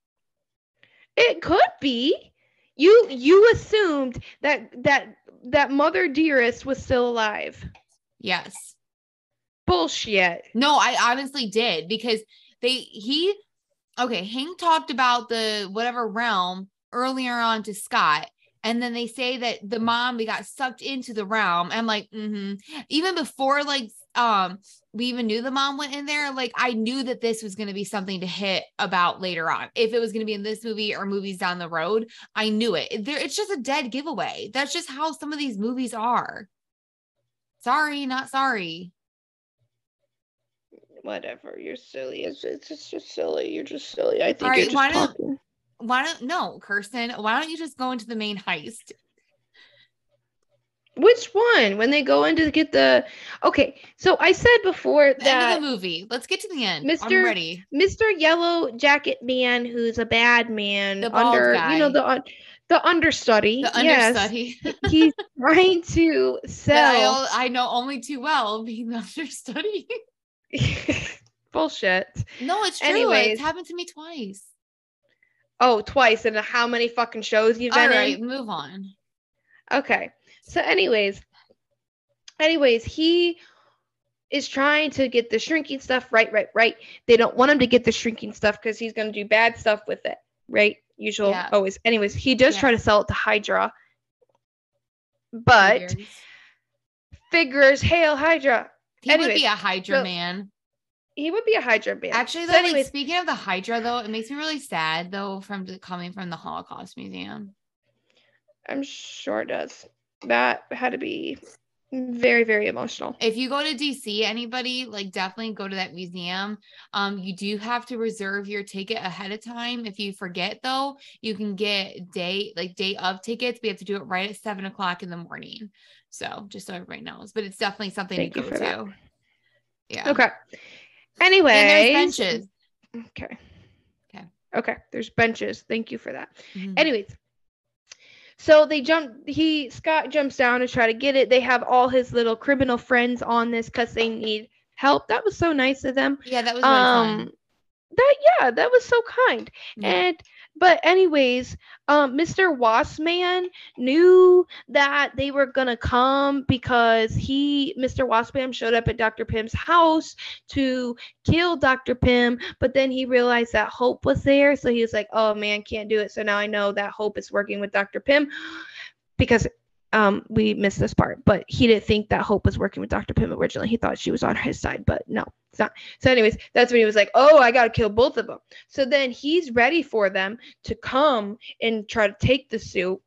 It could be. You you assumed that that that Mother Dearest was still alive. Yes. Bullshit. No, I honestly did because they he okay, Hank talked about the whatever realm earlier on to Scott. And then they say that the mom we got sucked into the realm. I'm like, mm-hmm. Even before like um we even knew the mom went in there, like I knew that this was gonna be something to hit about later on. If it was gonna be in this movie or movies down the road, I knew it. There it's just a dead giveaway. That's just how some of these movies are. Sorry, not sorry. Whatever. You're silly. It's it's just, just silly. You're just silly. I think All just why don't- why don't no kirsten why don't you just go into the main heist Which one? When they go in to get the Okay, so I said before the end that of the movie let's get to the end i'm Mr. ready Mr. Yellow Jacket Man, who's a bad man, The bald under you know guy. the un- the understudy. yes, he's [LAUGHS] trying to that I, sell I know only too well being the understudy [LAUGHS] [LAUGHS] bullshit. no it's true Anyways. it's happened to me twice Oh, twice And how many fucking shows you've all been right in? move on Okay. So anyways, anyways, he is trying to get the shrinking stuff right, right, right. They don't want him to get the shrinking stuff because he's going to do bad stuff with it, right? Usual, Yeah. always. Anyways, he does Yeah. try to sell it to Hydra, but Figures. figures, hail Hydra. he would be a hydra so- man He would be a Hydra man. actually So though like, speaking of the hydra though it makes me really sad though from the, coming from the holocaust museum I'm sure it does. That had to be very, very emotional. if you go to DC, anybody like definitely go to that museum. Um, you do have to reserve your ticket ahead of time. If you forget though, you can get day like day of tickets. We have to do it right at seven o'clock in the morning. So just so everybody knows, but it's definitely something Thank to go for that. to. Yeah. Okay. And Anyway, there's benches. Okay. Okay. Okay. There's benches. Thank you for that. Mhm. Anyways, so they jump. He Scott jumps down to try to get it. They have all his little criminal friends on this because they need help. That was so nice of them. Yeah, that was really Um, fun. That yeah, that was so kind. Yeah. And but anyways, um Mr. Waspman knew that they were gonna come because he Mr. Waspman showed up at Dr. Pym's house to kill Dr. Pym, but then he realized that Hope was there, so he was like, "Oh man, can't do it." So now I know that Hope is working with Dr. Pym because um we missed this part, but he didn't think that Hope was working with Dr. Pym originally. He thought she was on his side, but no, it's not. So, anyways, that's when he was like, "Oh, I gotta kill both of them." So then he's ready for them to come and try to take the suit.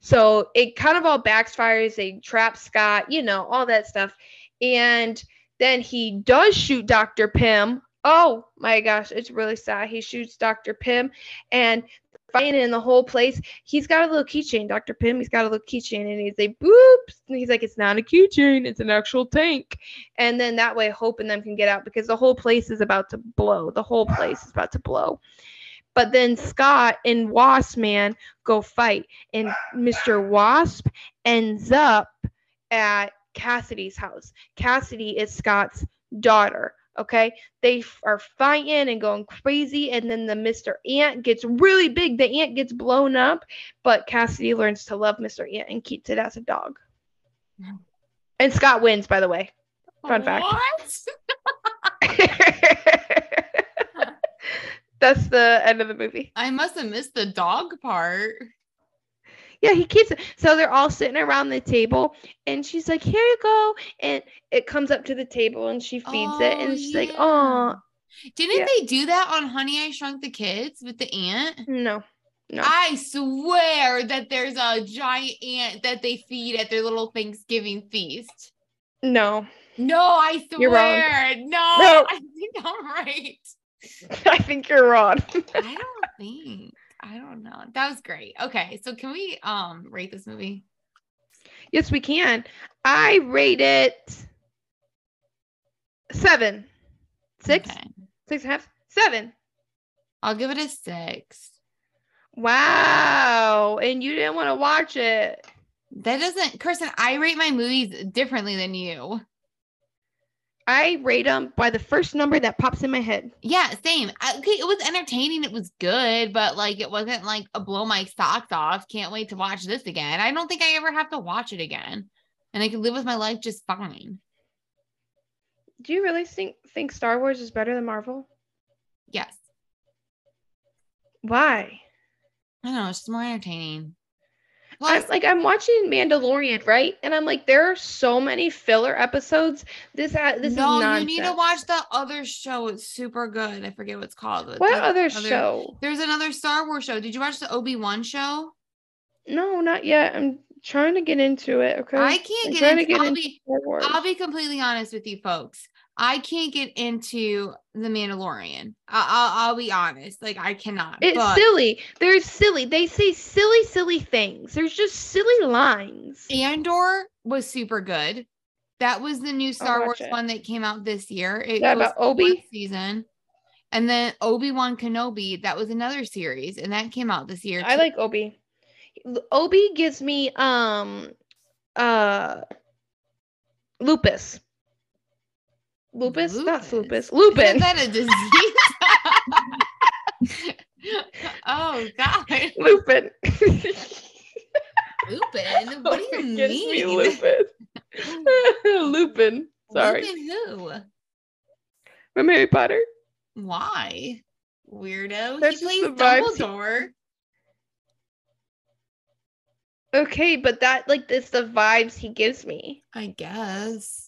So it kind of all backfires. They trap Scott, you know, all that stuff, and then he does shoot Dr. Pym. Oh my gosh, it's really sad. He shoots Dr. Pym, and fighting in the whole place. He's got a little keychain, Dr. Pym. He's got a little keychain, and he's like, "Boops!" And he's like, "It's not a keychain. It's an actual tank." And then that way, Hope and them can get out because the whole place is about to blow. The whole place is about to blow. But then Scott and Wasp Man go fight, and Mr. Wasp ends up at Cassidy's house. Cassidy is Scott's daughter. Okay, they are fighting and going crazy, and then the Mr. Ant gets really big. The ant gets blown up, but Cassidy learns to love Mr. Ant and keeps it as a dog. Mm-hmm. And Scott wins, by the way. Fun fact. What? [LAUGHS] That's the end of the movie. I must have missed the dog part. Yeah, he keeps it. So they're all sitting around the table, and she's like, "Here you go," and it comes up to the table, and she feeds it, Oh, and she's like, "Oh, Didn't Yeah. they do that on Honey I Shrunk the Kids with the ant? no, no." I swear that there's a giant ant that they feed at their little Thanksgiving feast. No, No, I swear. You're wrong. No, No. I think I'm right. [LAUGHS] I think you're wrong. I don't [LAUGHS] think. I don't know. That was great. Okay, so can we um rate this movie? yes, we can. I rate it seven, six, Okay. six and a half, seven. I'll give it a six. Wow, and you didn't want to watch it. That doesn't, Kirsten. I rate my movies differently than you. I rate them by the first number that pops in my head. Yeah, same. I- Okay, it was entertaining. It was good, but like it wasn't like a blow my socks off. Can't wait to watch this again. I don't think I ever have to watch it again, and I can live with my life just fine. Do you really think think Star Wars is better than Marvel? Yes, Why? I don't know. It's just more entertaining. I'm Plus, like I'm watching Mandalorian, right? And I'm like, there are so many filler episodes. This this no, is nonsense. you need to watch the other show. It's super good. I forget what it's called. What the other show? There's another Star Wars show. Did you watch the Obi Wan show? No, not yet. I'm trying to get into it. Okay. I can't I'm get into. to get I'll into be, Star Wars. I'll be completely honest with you, folks. I can't get into the Mandalorian. I- I'll, I'll be honest. Like I cannot. It's but silly. They're silly. They say silly, silly things. There's just silly lines. Andor was super good. That was the new Star Wars it. one that came out this year. It that goes about Obi? season. And then Obi Wan Kenobi, that was another series, and that came out this year. I like Obi. Obi gives me um uh lupus. Lupus? Not lupus. Lupin. [LAUGHS] Isn't that a disease? [LAUGHS] oh God, Lupin. Lupin. What do you gives me mean? lupus. [LAUGHS] Lupin. Sorry. Lupin who? From Harry Potter. Why? Weirdo. That's he plays Dumbledore. Okay, but that like it's the vibes he gives me. I guess.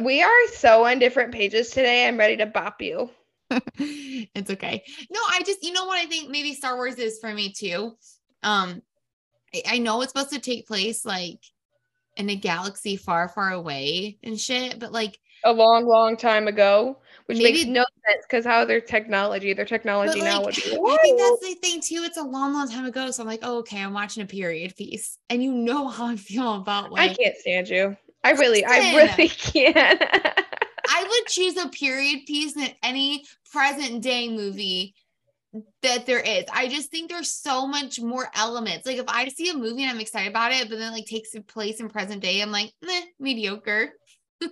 We are so on different pages today. I'm ready to bop you. [LAUGHS] it's okay. No, I just, you know what I think maybe Star Wars is for me too. Um, I, I know it's supposed to take place like in a galaxy far, far away and shit, but like, A long, long time ago, which makes no sense because how their technology, their technology now would like, be. I think that's the thing too. It's a long, long time ago. So I'm like, oh, okay, I'm watching a period piece. And you know how I feel about Like, I can't stand you. I really, I really [LAUGHS] can't. I would choose a period piece than any present day movie that there is. I just think there's so much more elements. Like if I see a movie and I'm excited about it, but then like takes place in present day, I'm like, meh, mediocre. [LAUGHS]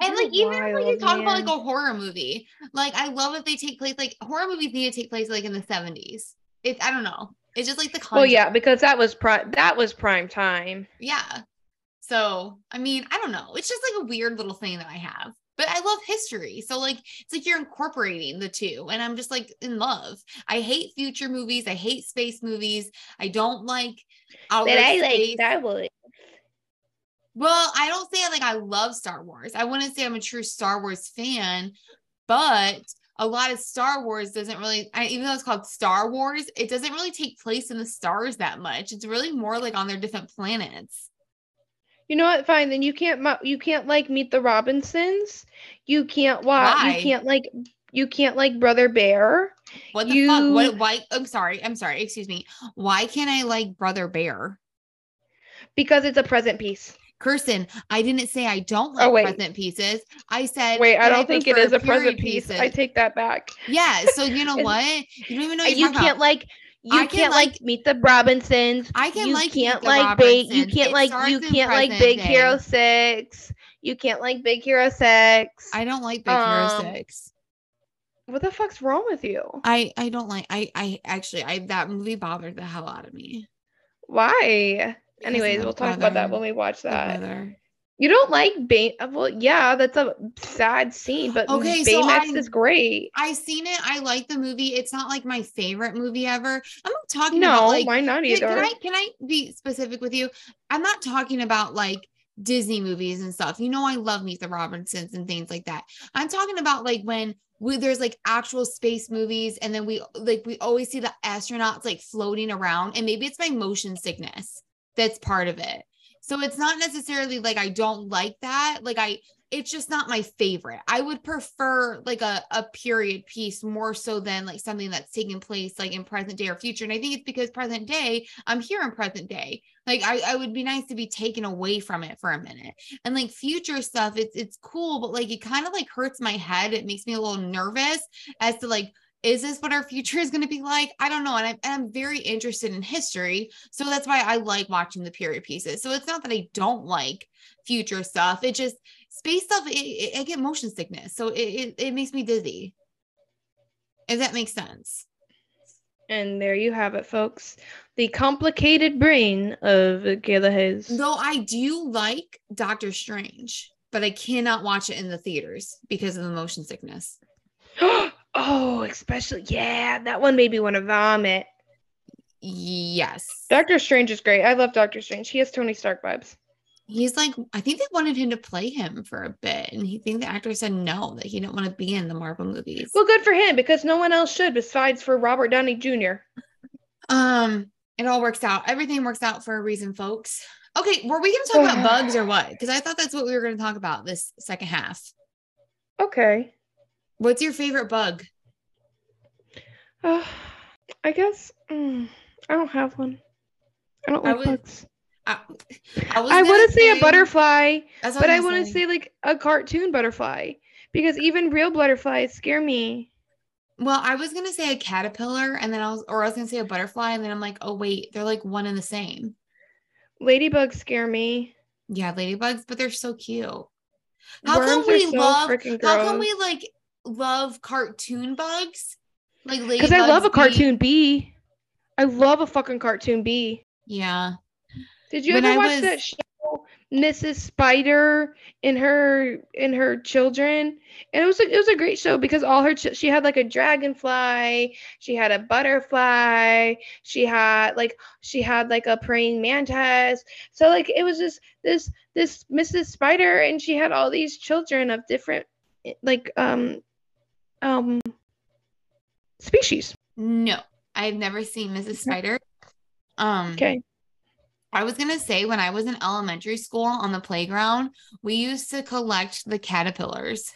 And like even if like you wild, talk about like a horror movie, like I love if they take place like horror movies need to take place like in the 70s. It's I don't know. It's just like the Well, concept. yeah, because that was prime. That was prime time. Yeah. So, I mean, I don't know. It's just like a weird little thing that I have. But I love history. So like it's like you're incorporating the two and I'm just like in love. I hate future movies. I hate space movies. I don't like But I like. Star Wars. Well, I don't say like I love Star Wars. I wouldn't say I'm a true Star Wars fan, but a lot of Star Wars doesn't really, I, even though it's called Star Wars, it doesn't really take place in the stars that much. It's really more like on their different planets. You know what? Fine. Then you can't. You can't like Meet the Robinsons. You can't watch. Why? You can't like. You can't like Brother Bear. What the You- fuck? What? Why? I'm sorry. I'm sorry. Excuse me. Why can't I like Brother Bear? because it's a present piece. Kirsten, I didn't say I don't oh, like Oh, present pieces. I said Wait, I don't think it is a present piece. I take that back. yeah. So you know [LAUGHS] what? You don't even know what you can't about. like. You I can can't like, like- Meet the Robinsons. I can you like can't like big. You can't It like. You can't like Big day. Hero Six. You can't like Big Hero Six. I don't like Big Hero Um, Six. what the fuck's wrong with you? I I don't like. I I actually I that movie bothered the hell out of me. Why? Because Anyways, we'll talk about that when we watch that. You don't like Bay? Uh, well, yeah, that's a sad scene, but Okay, so Baymax I- is great. I seen it. I like the movie. It's not like my favorite movie ever. I'm not talking No, about like mine not either. can I can I be specific with you? I'm not talking about like Disney movies and stuff. You know, I love Meet the Robinsons and things like that. I'm talking about like when we, there's like actual space movies, and then we like we always see the astronauts like floating around, and maybe it's my motion sickness that's part of it. So it's not necessarily like I don't like that. Like I it's just not my favorite. I would prefer like a, a period piece more so than like something that's taking place like in present day or future. And I think it's because present day, I'm here in present day. Like I, I would be nice to be taken away from it for a minute. And like future stuff, it's it's cool, but like it kind of like hurts my head. It makes me a little nervous as to like, is this what our future is going to be like? I don't know. And I'm, and I'm very interested in history. So that's why I like watching the period pieces. So it's not that I don't like future stuff. It just space stuff. It, it, I get motion sickness, so it, it it makes me dizzy. If that makes sense. And there you have it, folks. The complicated brain of Kayla Hayes. Though I do like Doctor Strange, but I cannot watch it in the theaters because of the motion sickness. [GASPS] [GASPS] oh, especially yeah, that one made me want to vomit. Yes. Doctor Strange is great. I love Doctor Strange. He has Tony Stark vibes. He's like, I think they wanted him to play him for a bit. And he think the actor said no, that he didn't want to be in the Marvel movies. Well, good for him because no one else should besides for Robert Downey Jr. Um, it all works out. Everything works out for a reason, folks. Okay, were we gonna talk [SIGHS] about bugs or what? Because I thought that's what we were gonna talk about this second half. Okay. What's your favorite bug? Uh, I guess mm, I don't have one. I don't I like would- bugs. I, I, I to say a butterfly, but I want gonna say like a cartoon butterfly because even real butterflies scare me. Well, I was gonna say a caterpillar, and then I was, or I was gonna say a butterfly, and then I'm like, oh wait, they're like one and the same. Ladybugs scare me. Yeah, ladybugs, but they're so cute. How Worms come we so love? How come we like love cartoon bugs? Like Because I love a cartoon bee. I love a fucking cartoon bee. Yeah. Did you When ever I watch was- that show, Mrs. Spider and her and her children? And it was a, it was a great show because all her ch- she had like a dragonfly, she had a butterfly, she had like she had like a praying mantis. So like it was just this this Mrs. Spider and she had all these children of different eh, like um um species. No, I've never seen Mrs. Spider. Um, Okay. I was gonna say when I was in elementary school on the playground, we used to collect the caterpillars.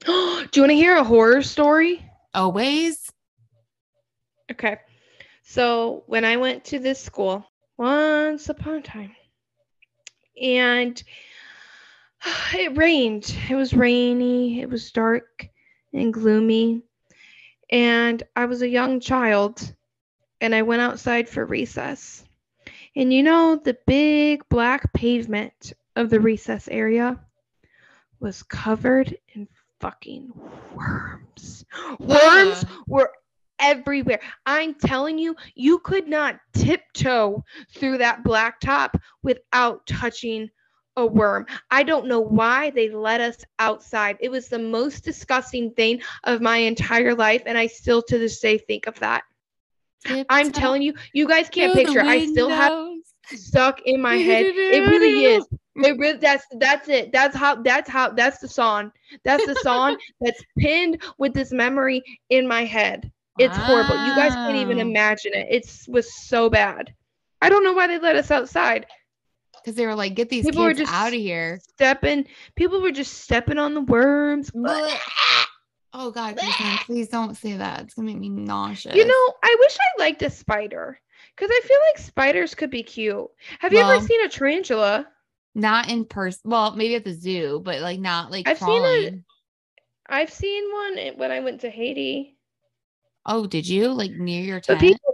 [GASPS] Do you want to hear a horror story? Always. Okay. So when I went to this school once upon a time, and [SIGHS] it rained. It was rainy, it was dark and gloomy. And I was a young child, and I went outside for recess. And you know, the big black pavement of the recess area? was covered in fucking worms. Worms were everywhere. I'm telling you, you could not tiptoe through that black top without touching a worm. I don't know why they let us outside. It was the most disgusting thing of my entire life, and I still to this day think of that. I'm Tiptoe telling you, you guys can't picture. I still have stuck in my head. It [LAUGHS] really is. It really, that's that's it. That's how that's how that's the song. That's the song [LAUGHS] that's pinned with this memory in my head. It's horrible. You guys can't even imagine it. It was so bad. I don't know why they let us outside. Because they were like, get these People were kids just out of here. Stepping, people were just stepping on the worms. Oh God, Kirsten, please don't say that. It's gonna make me nauseous. You know, I wish I liked a spider because I feel like spiders could be cute. Have you Well, ever seen a tarantula? not in person. Well, maybe at the zoo, but like not like I've seen crawling. it- I've seen one when I went to Haiti. Oh, did you like near your But tent? people, pe-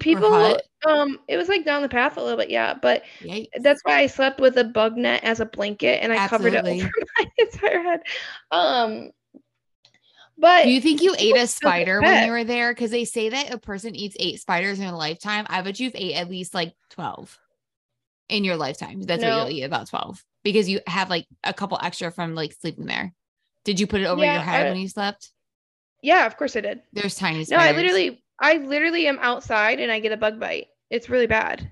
people, um, it was like down the path a little bit, yeah. But Yikes. that's why I slept with a bug net as a blanket and I covered it over [LAUGHS] my entire head. Um, but Do you think you ate a spider when you were there? Because they say that a person eats eight spiders in a lifetime. I bet you've ate at least like 12 in your lifetime. That's No. what you'll eat about 12 because you have like a couple extra from like sleeping there. Did you put it over Yeah, your head I- when you slept? yeah, of course I did. There's tiny spiders. No. I literally, I literally am outside and I get a bug bite. It's really bad.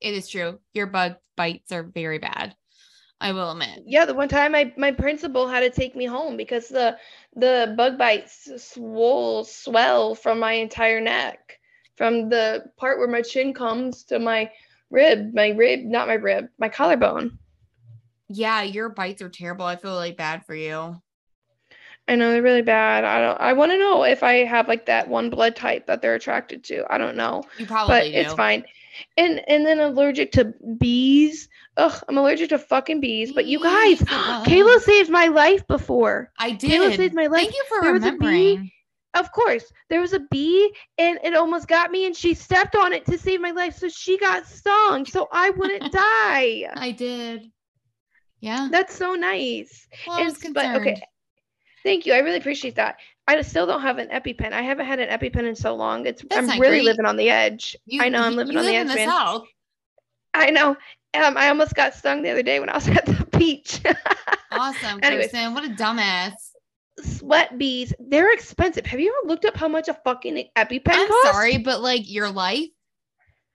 It is true. Your bug bites are very bad. I will admit. Yeah, the one time my my principal had to take me home because the the bug bites swole swell from my entire neck, from the part where my chin comes to my rib, my rib, not my rib, my collarbone. Yeah, your bites are terrible. I feel like bad for you. I know they're really bad. I don't. I want to know if I have like that one blood type that they're attracted to. I don't know, You probably but do. it's fine. And and then allergic to bees. Ugh, I'm allergic to fucking bees. But you guys, [GASPS] Kayla [GASPS] saved my life before. I did. Kayla saved my life. Thank you for There was a bee remembering. Of course, there was a bee and it almost got me, and she stepped on it to save my life. So she got stung, so I wouldn't [LAUGHS] die. I did. Yeah. That's so nice. Well, I was And- but okay, concerned. Thank you. I really appreciate that. I still don't have an EpiPen. I haven't had an EpiPen in so long. It's That's I'm really great. living on the edge. You- I know I'm living on the live edge, in the man. I know. Um, I almost got stung the other day when I was [LAUGHS] at the beach. Awesome, [LAUGHS] Anyways. Kirsten. What a dumbass. Sweat bees, they're expensive. Have you ever looked up how much a fucking EpiPen I'm costs? sorry, but like your life.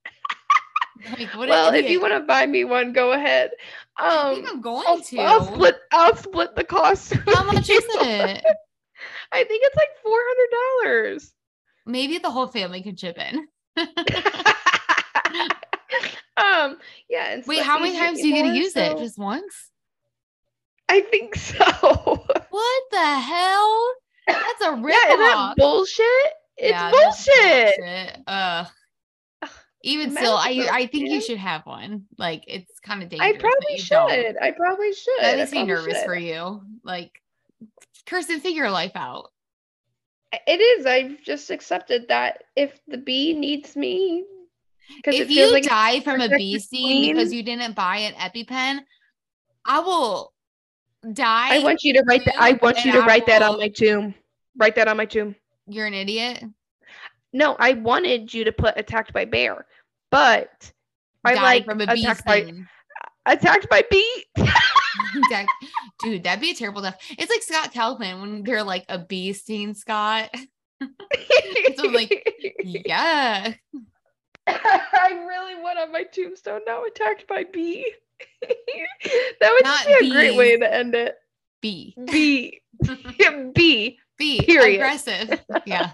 [LAUGHS] like what? well, if you want to buy me one, go ahead. I Um, think I'm going I'll, to. I'll split. I'll split the cost. How [LAUGHS] much is it? [LAUGHS] I think it's like four hundred dollars. Maybe the whole family could chip in. [LAUGHS] um. Yeah. Wait, how many times do you get to use it? Just once? I think so. What the hell? That's a rip yeah, is that bullshit? It's Yeah, bullshit. bullshit. Ugh. Even still, I I think you should have one. Like it's kind of dangerous. I probably you don't. should. I probably should. That makes me nervous should. for you. Like, Kirsten, figure your life out. It is. I've just accepted that if the bee needs me, because it If feels you like die from a bee sting because you didn't buy an EpiPen, I will die. I want you to write that. I want you to I write that on my tomb. Write that on my tomb. You're an idiot. No, I wanted you to put attacked by bear, but I like from a bee attacked by attacked by bee. [LAUGHS] Dude, that'd be a terrible death. It's like Scott Calvin when they're like a bee sting Scott. [LAUGHS] So I'm like, Yeah. [LAUGHS] I really want on my tombstone now attacked by bee. that would Not be a great way to end it. Bee. Bee. bee. Bee. Period. Aggressive. Yeah.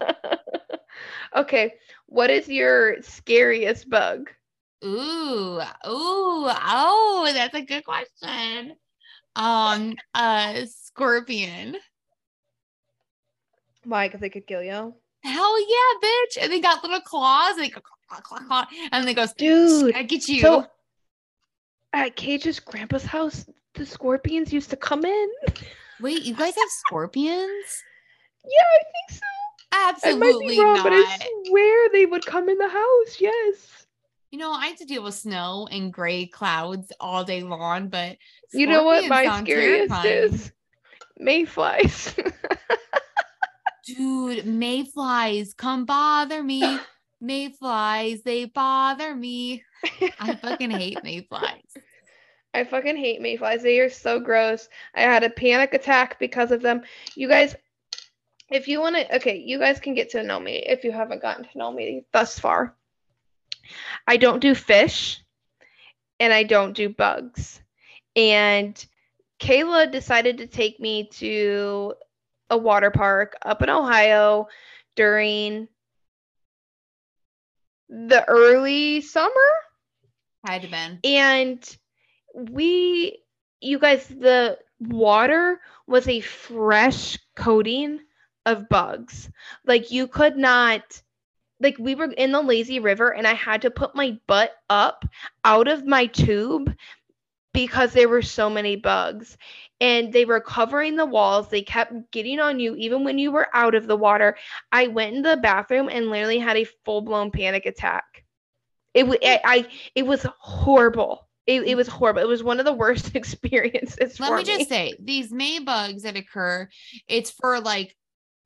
[LAUGHS] okay. What is your scariest bug? Ooh. Ooh. Oh, that's a good question. Um, uh scorpion. Why? Because they could kill you. Hell yeah, bitch. And they got little claws and they go claw, claw, claw, and they goes, Dude. I get you. So at KJ's grandpa's house, the scorpions used to come in. Wait, you guys have scorpions? Yeah, I think so. Absolutely wrong, not. but I swear they would come in the house. Yes. You know, I had to deal with snow and gray clouds all day long, but You know what my scariest terrifying. is? Mayflies. [LAUGHS] Dude, mayflies, come bother me. [LAUGHS] Mayflies, they bother me. I fucking hate mayflies. I fucking hate mayflies. They are so gross. I had a panic attack because of them. You guys, if you want to, okay, you guys can get to know me if you haven't gotten to know me thus far. I don't do fish and I don't do bugs. And Kayla decided to take me to a water park up in Ohio during the early summer Had to been. and we you guys the water was a fresh coating of bugs. Like you could not like we were in the lazy river and i had to put my butt up out of my tube because there were so many bugs. And they were covering the walls. They kept getting on you. Even when you were out of the water i went in the bathroom and literally had a full-blown panic attack. It, wa- I, I it was horrible. It, it was horrible. It was one of the worst [LAUGHS] experiences Let for me. just say these May bugs that occur, it's for like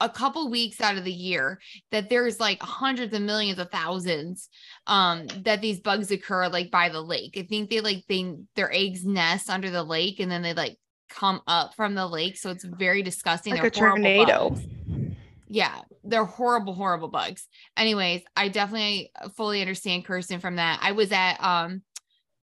a couple weeks out of the year that there's like hundreds of millions of thousands um that these bugs occur like by the lake. I think they like they their eggs nest under the lake and then they like come up from the lake. So it's very disgusting. like a They're horrible tornado bugs. Yeah, they're horrible, horrible bugs. Anyways, I definitely fully understand Kirsten from that. I was at um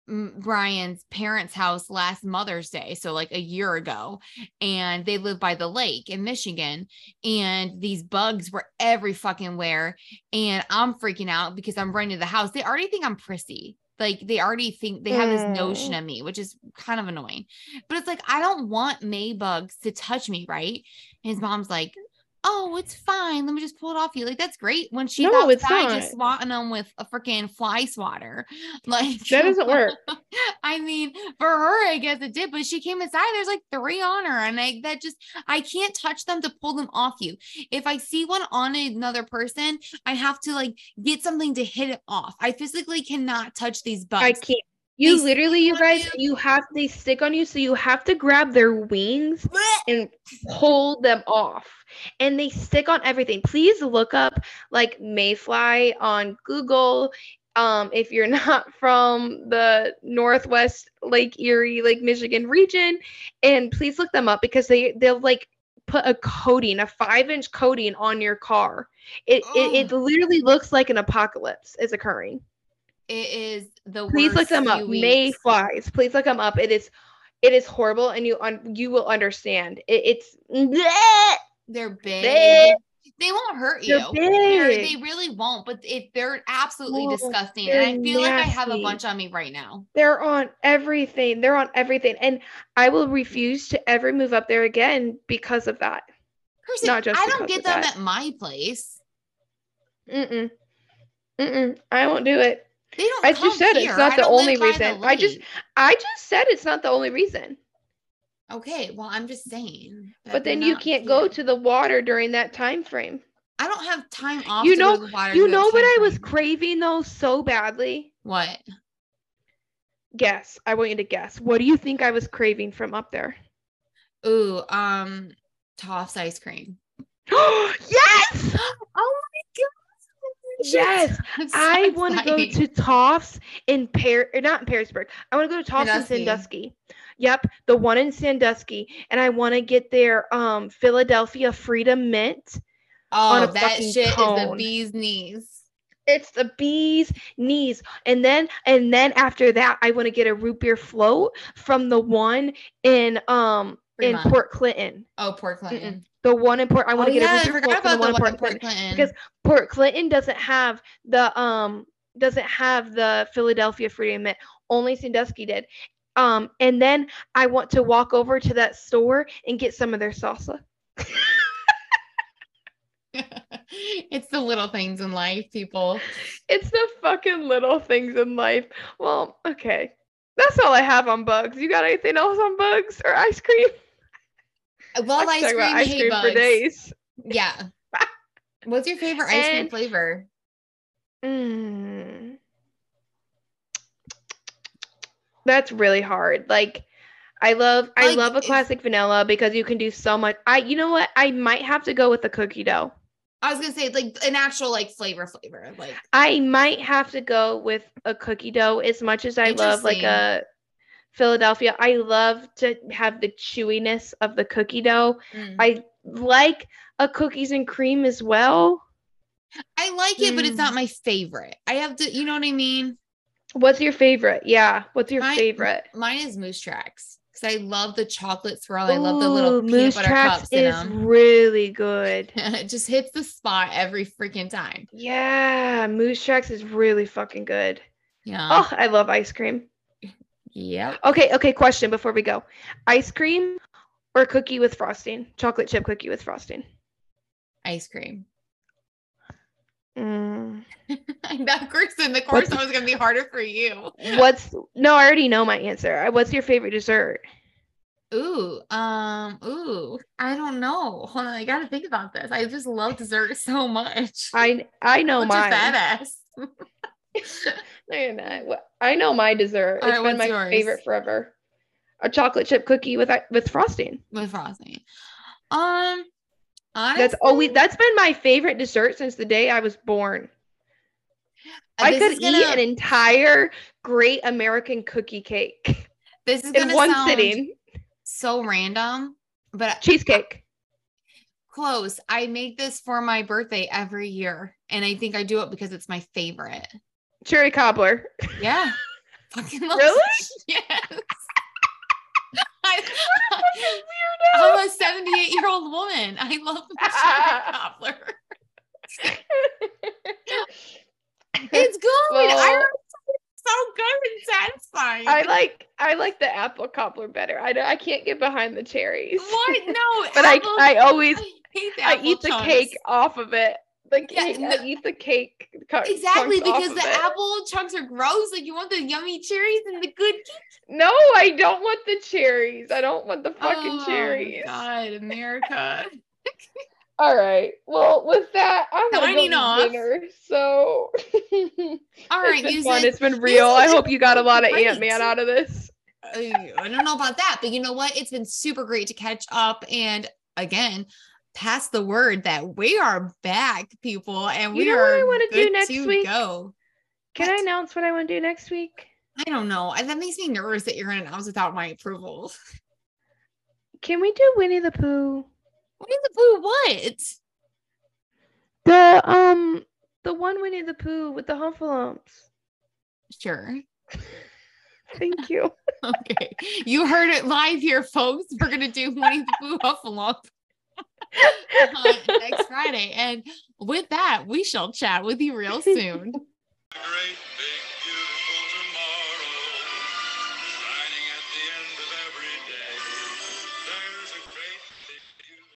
Brian's parents' house last Mother's Day, so like a year ago, and they live by the lake in Michigan, and these bugs were every fucking where, and I'm freaking out because I'm running to the house. They already think I'm prissy. Like they already think they have this notion Mm. of me, which is kind of annoying. But it's like I don't want May bugs to touch me, right? And his mom's like, "Oh, it's fine. Let me just pull it off you." Like that's great when she's No, it's outside just swatting them with a freaking fly swatter. [LAUGHS] Like that doesn't work [LAUGHS] I mean, for her, I guess it did, but she came inside. There's like three on her, and I that just I can't touch them to pull them off you. If I see one on another person, I have to like get something to hit it off. I physically cannot touch these bugs. i can't you literally you guys you. you have they stick on you so you have to grab their wings and pull them off. And they stick on everything. Please look up like mayfly on google um, if you're [LAUGHS] not from the northwest lake erie lake michigan region. And please look them up because they they'll like put a coating a five inch coating on your car. It, it it literally looks like an apocalypse is occurring It is the please look them up weeks. mayflies please look them up it is it is horrible and you un- you will understand it, it's [LAUGHS] They're big. Big. They won't hurt They're you. They're- they really won't, but if they're absolutely Oh, disgusting. And I they're feel like I have a bunch on me right now. They're on everything. They're on everything. And I will refuse to ever move up there again because of that. Kirsten, Not just I don't get them that. at my place. Mm-mm. Mm-mm. I won't do it. They don't. I just said it's not I the only by the reason. I just- I just said it's not the only reason. Okay, well, I'm just saying. But then you can't go to the water during that time frame. I don't have time off. You to go know- to the water You know what I was craving though so badly? What? Guess. I want you to guess. What do you think I was craving from up there? Ooh, um, Toft's ice cream. [GASPS] yes! [GASPS] Oh my god! Yes, [LAUGHS] so I want to go to Tofts in Par or not in Perrysburg. I want to go to Tofts in Sandusky. Yep, the one in Sandusky, and I want to get their um Philadelphia Freedom Mint. on Oh, that shit is the bee's knees. It's the bee's knees, and then and then after that, I want to get a root beer float from the one in um in Fremont. Port Clinton. Oh, Port Clinton. The one in Port. I want oh, to get yeah, a I forgot about the the one in one in Port Port Clinton. Clinton. because Port Clinton doesn't have the um doesn't have the Philadelphia Freedom Mint. Only Sandusky did. Um, and then I want to walk over to that store and get some of their salsa. [LAUGHS] it's the little things in life, people. It's the fucking little things in life. Well, okay. That's all I have on bugs. You got anything else on bugs or ice cream? Well, ice cream, ice cream bugs. for days. [LAUGHS] Yeah. What's your favorite ice cream flavor? Mm. That's really hard. Like I love I Like, love a classic vanilla because you can do so much. I you know what? I might have to go with the cookie dough. I was gonna say like an actual like flavor flavor. Like I might have to go with a cookie dough as much as I love like a Philadelphia. I love to have the chewiness of the cookie dough. mm. I like a cookies and cream as well. I like it, but it's Mm. not my favorite. I have to, you know what I mean? What's your favorite? Yeah. What's your favorite? Mine is Moose Tracks because I love the chocolate swirl. I love the little Ooh, peanut butter cups in them. really good. [LAUGHS] it just hits the spot every freaking time. Yeah, Moose Tracks is really fucking good. Yeah. Oh, I love ice cream. Yep. Okay, okay, question before we go. Ice cream or cookie with frosting? Chocolate chip cookie with frosting. Ice cream. Mm. [LAUGHS] that Kirsten, the course was gonna be harder for you. What's No, I already know my answer. What's your favorite dessert? Ooh, um, ooh, I don't know. Hold on, I gotta think about this. I just love dessert so much. I I know your mine. fat ass? [LAUGHS] [LAUGHS] No, you're not. I know my dessert. All It's right, been my yours? favorite forever. A chocolate chip cookie with with frosting. with frosting. Um, That's always that's been my favorite dessert since the day I was born. I could eat gonna- an entire great American cookie cake This is in one sound sitting. so random, but Cheesecake. close. I make this for my birthday every year, and I think I do it because it's my favorite. Cherry cobbler. Yeah, [LAUGHS] fucking Really? [LAUGHS] Yes. [LAUGHS] I, I'm a 78 year old woman. I love cherry cobbler. It's good. I Well- remember it's so good and satisfying. I like I like the apple cobbler better. I, I can't get behind the cherries. what? No, But I apple- I always I the I apple eat the cake off of it. The Yeah, cake, I eat the cake. Exactly because the apple chunks are gross. Like you want the yummy cherries and the good. No, I don't want the cherries. I don't want the fucking Oh, cherries. God, America. [LAUGHS] All right. Well, with that, I'm Signing go off. dinner. So [LAUGHS] All right, it's been fun. It's been real. I hope you got a lot of great. Ant Man out of this. I don't know about that, but you know what? It's been super great to catch up and again pass the word that we are back, people, and You we know what I are wanna do next to week? go. Can I announce what I want to do next week? I don't know. I- That makes me nervous that you're going to announce without my approval. Can we do Winnie the Pooh? Winnie the Pooh, what? The um the one Winnie the Pooh with the Heffalumps. Sure. [LAUGHS] Thank you. [LAUGHS] Okay. You heard it live here, folks. We're going to do Winnie the Pooh [LAUGHS] Heffalump [LAUGHS] next Friday. And with that, we shall chat with you real soon.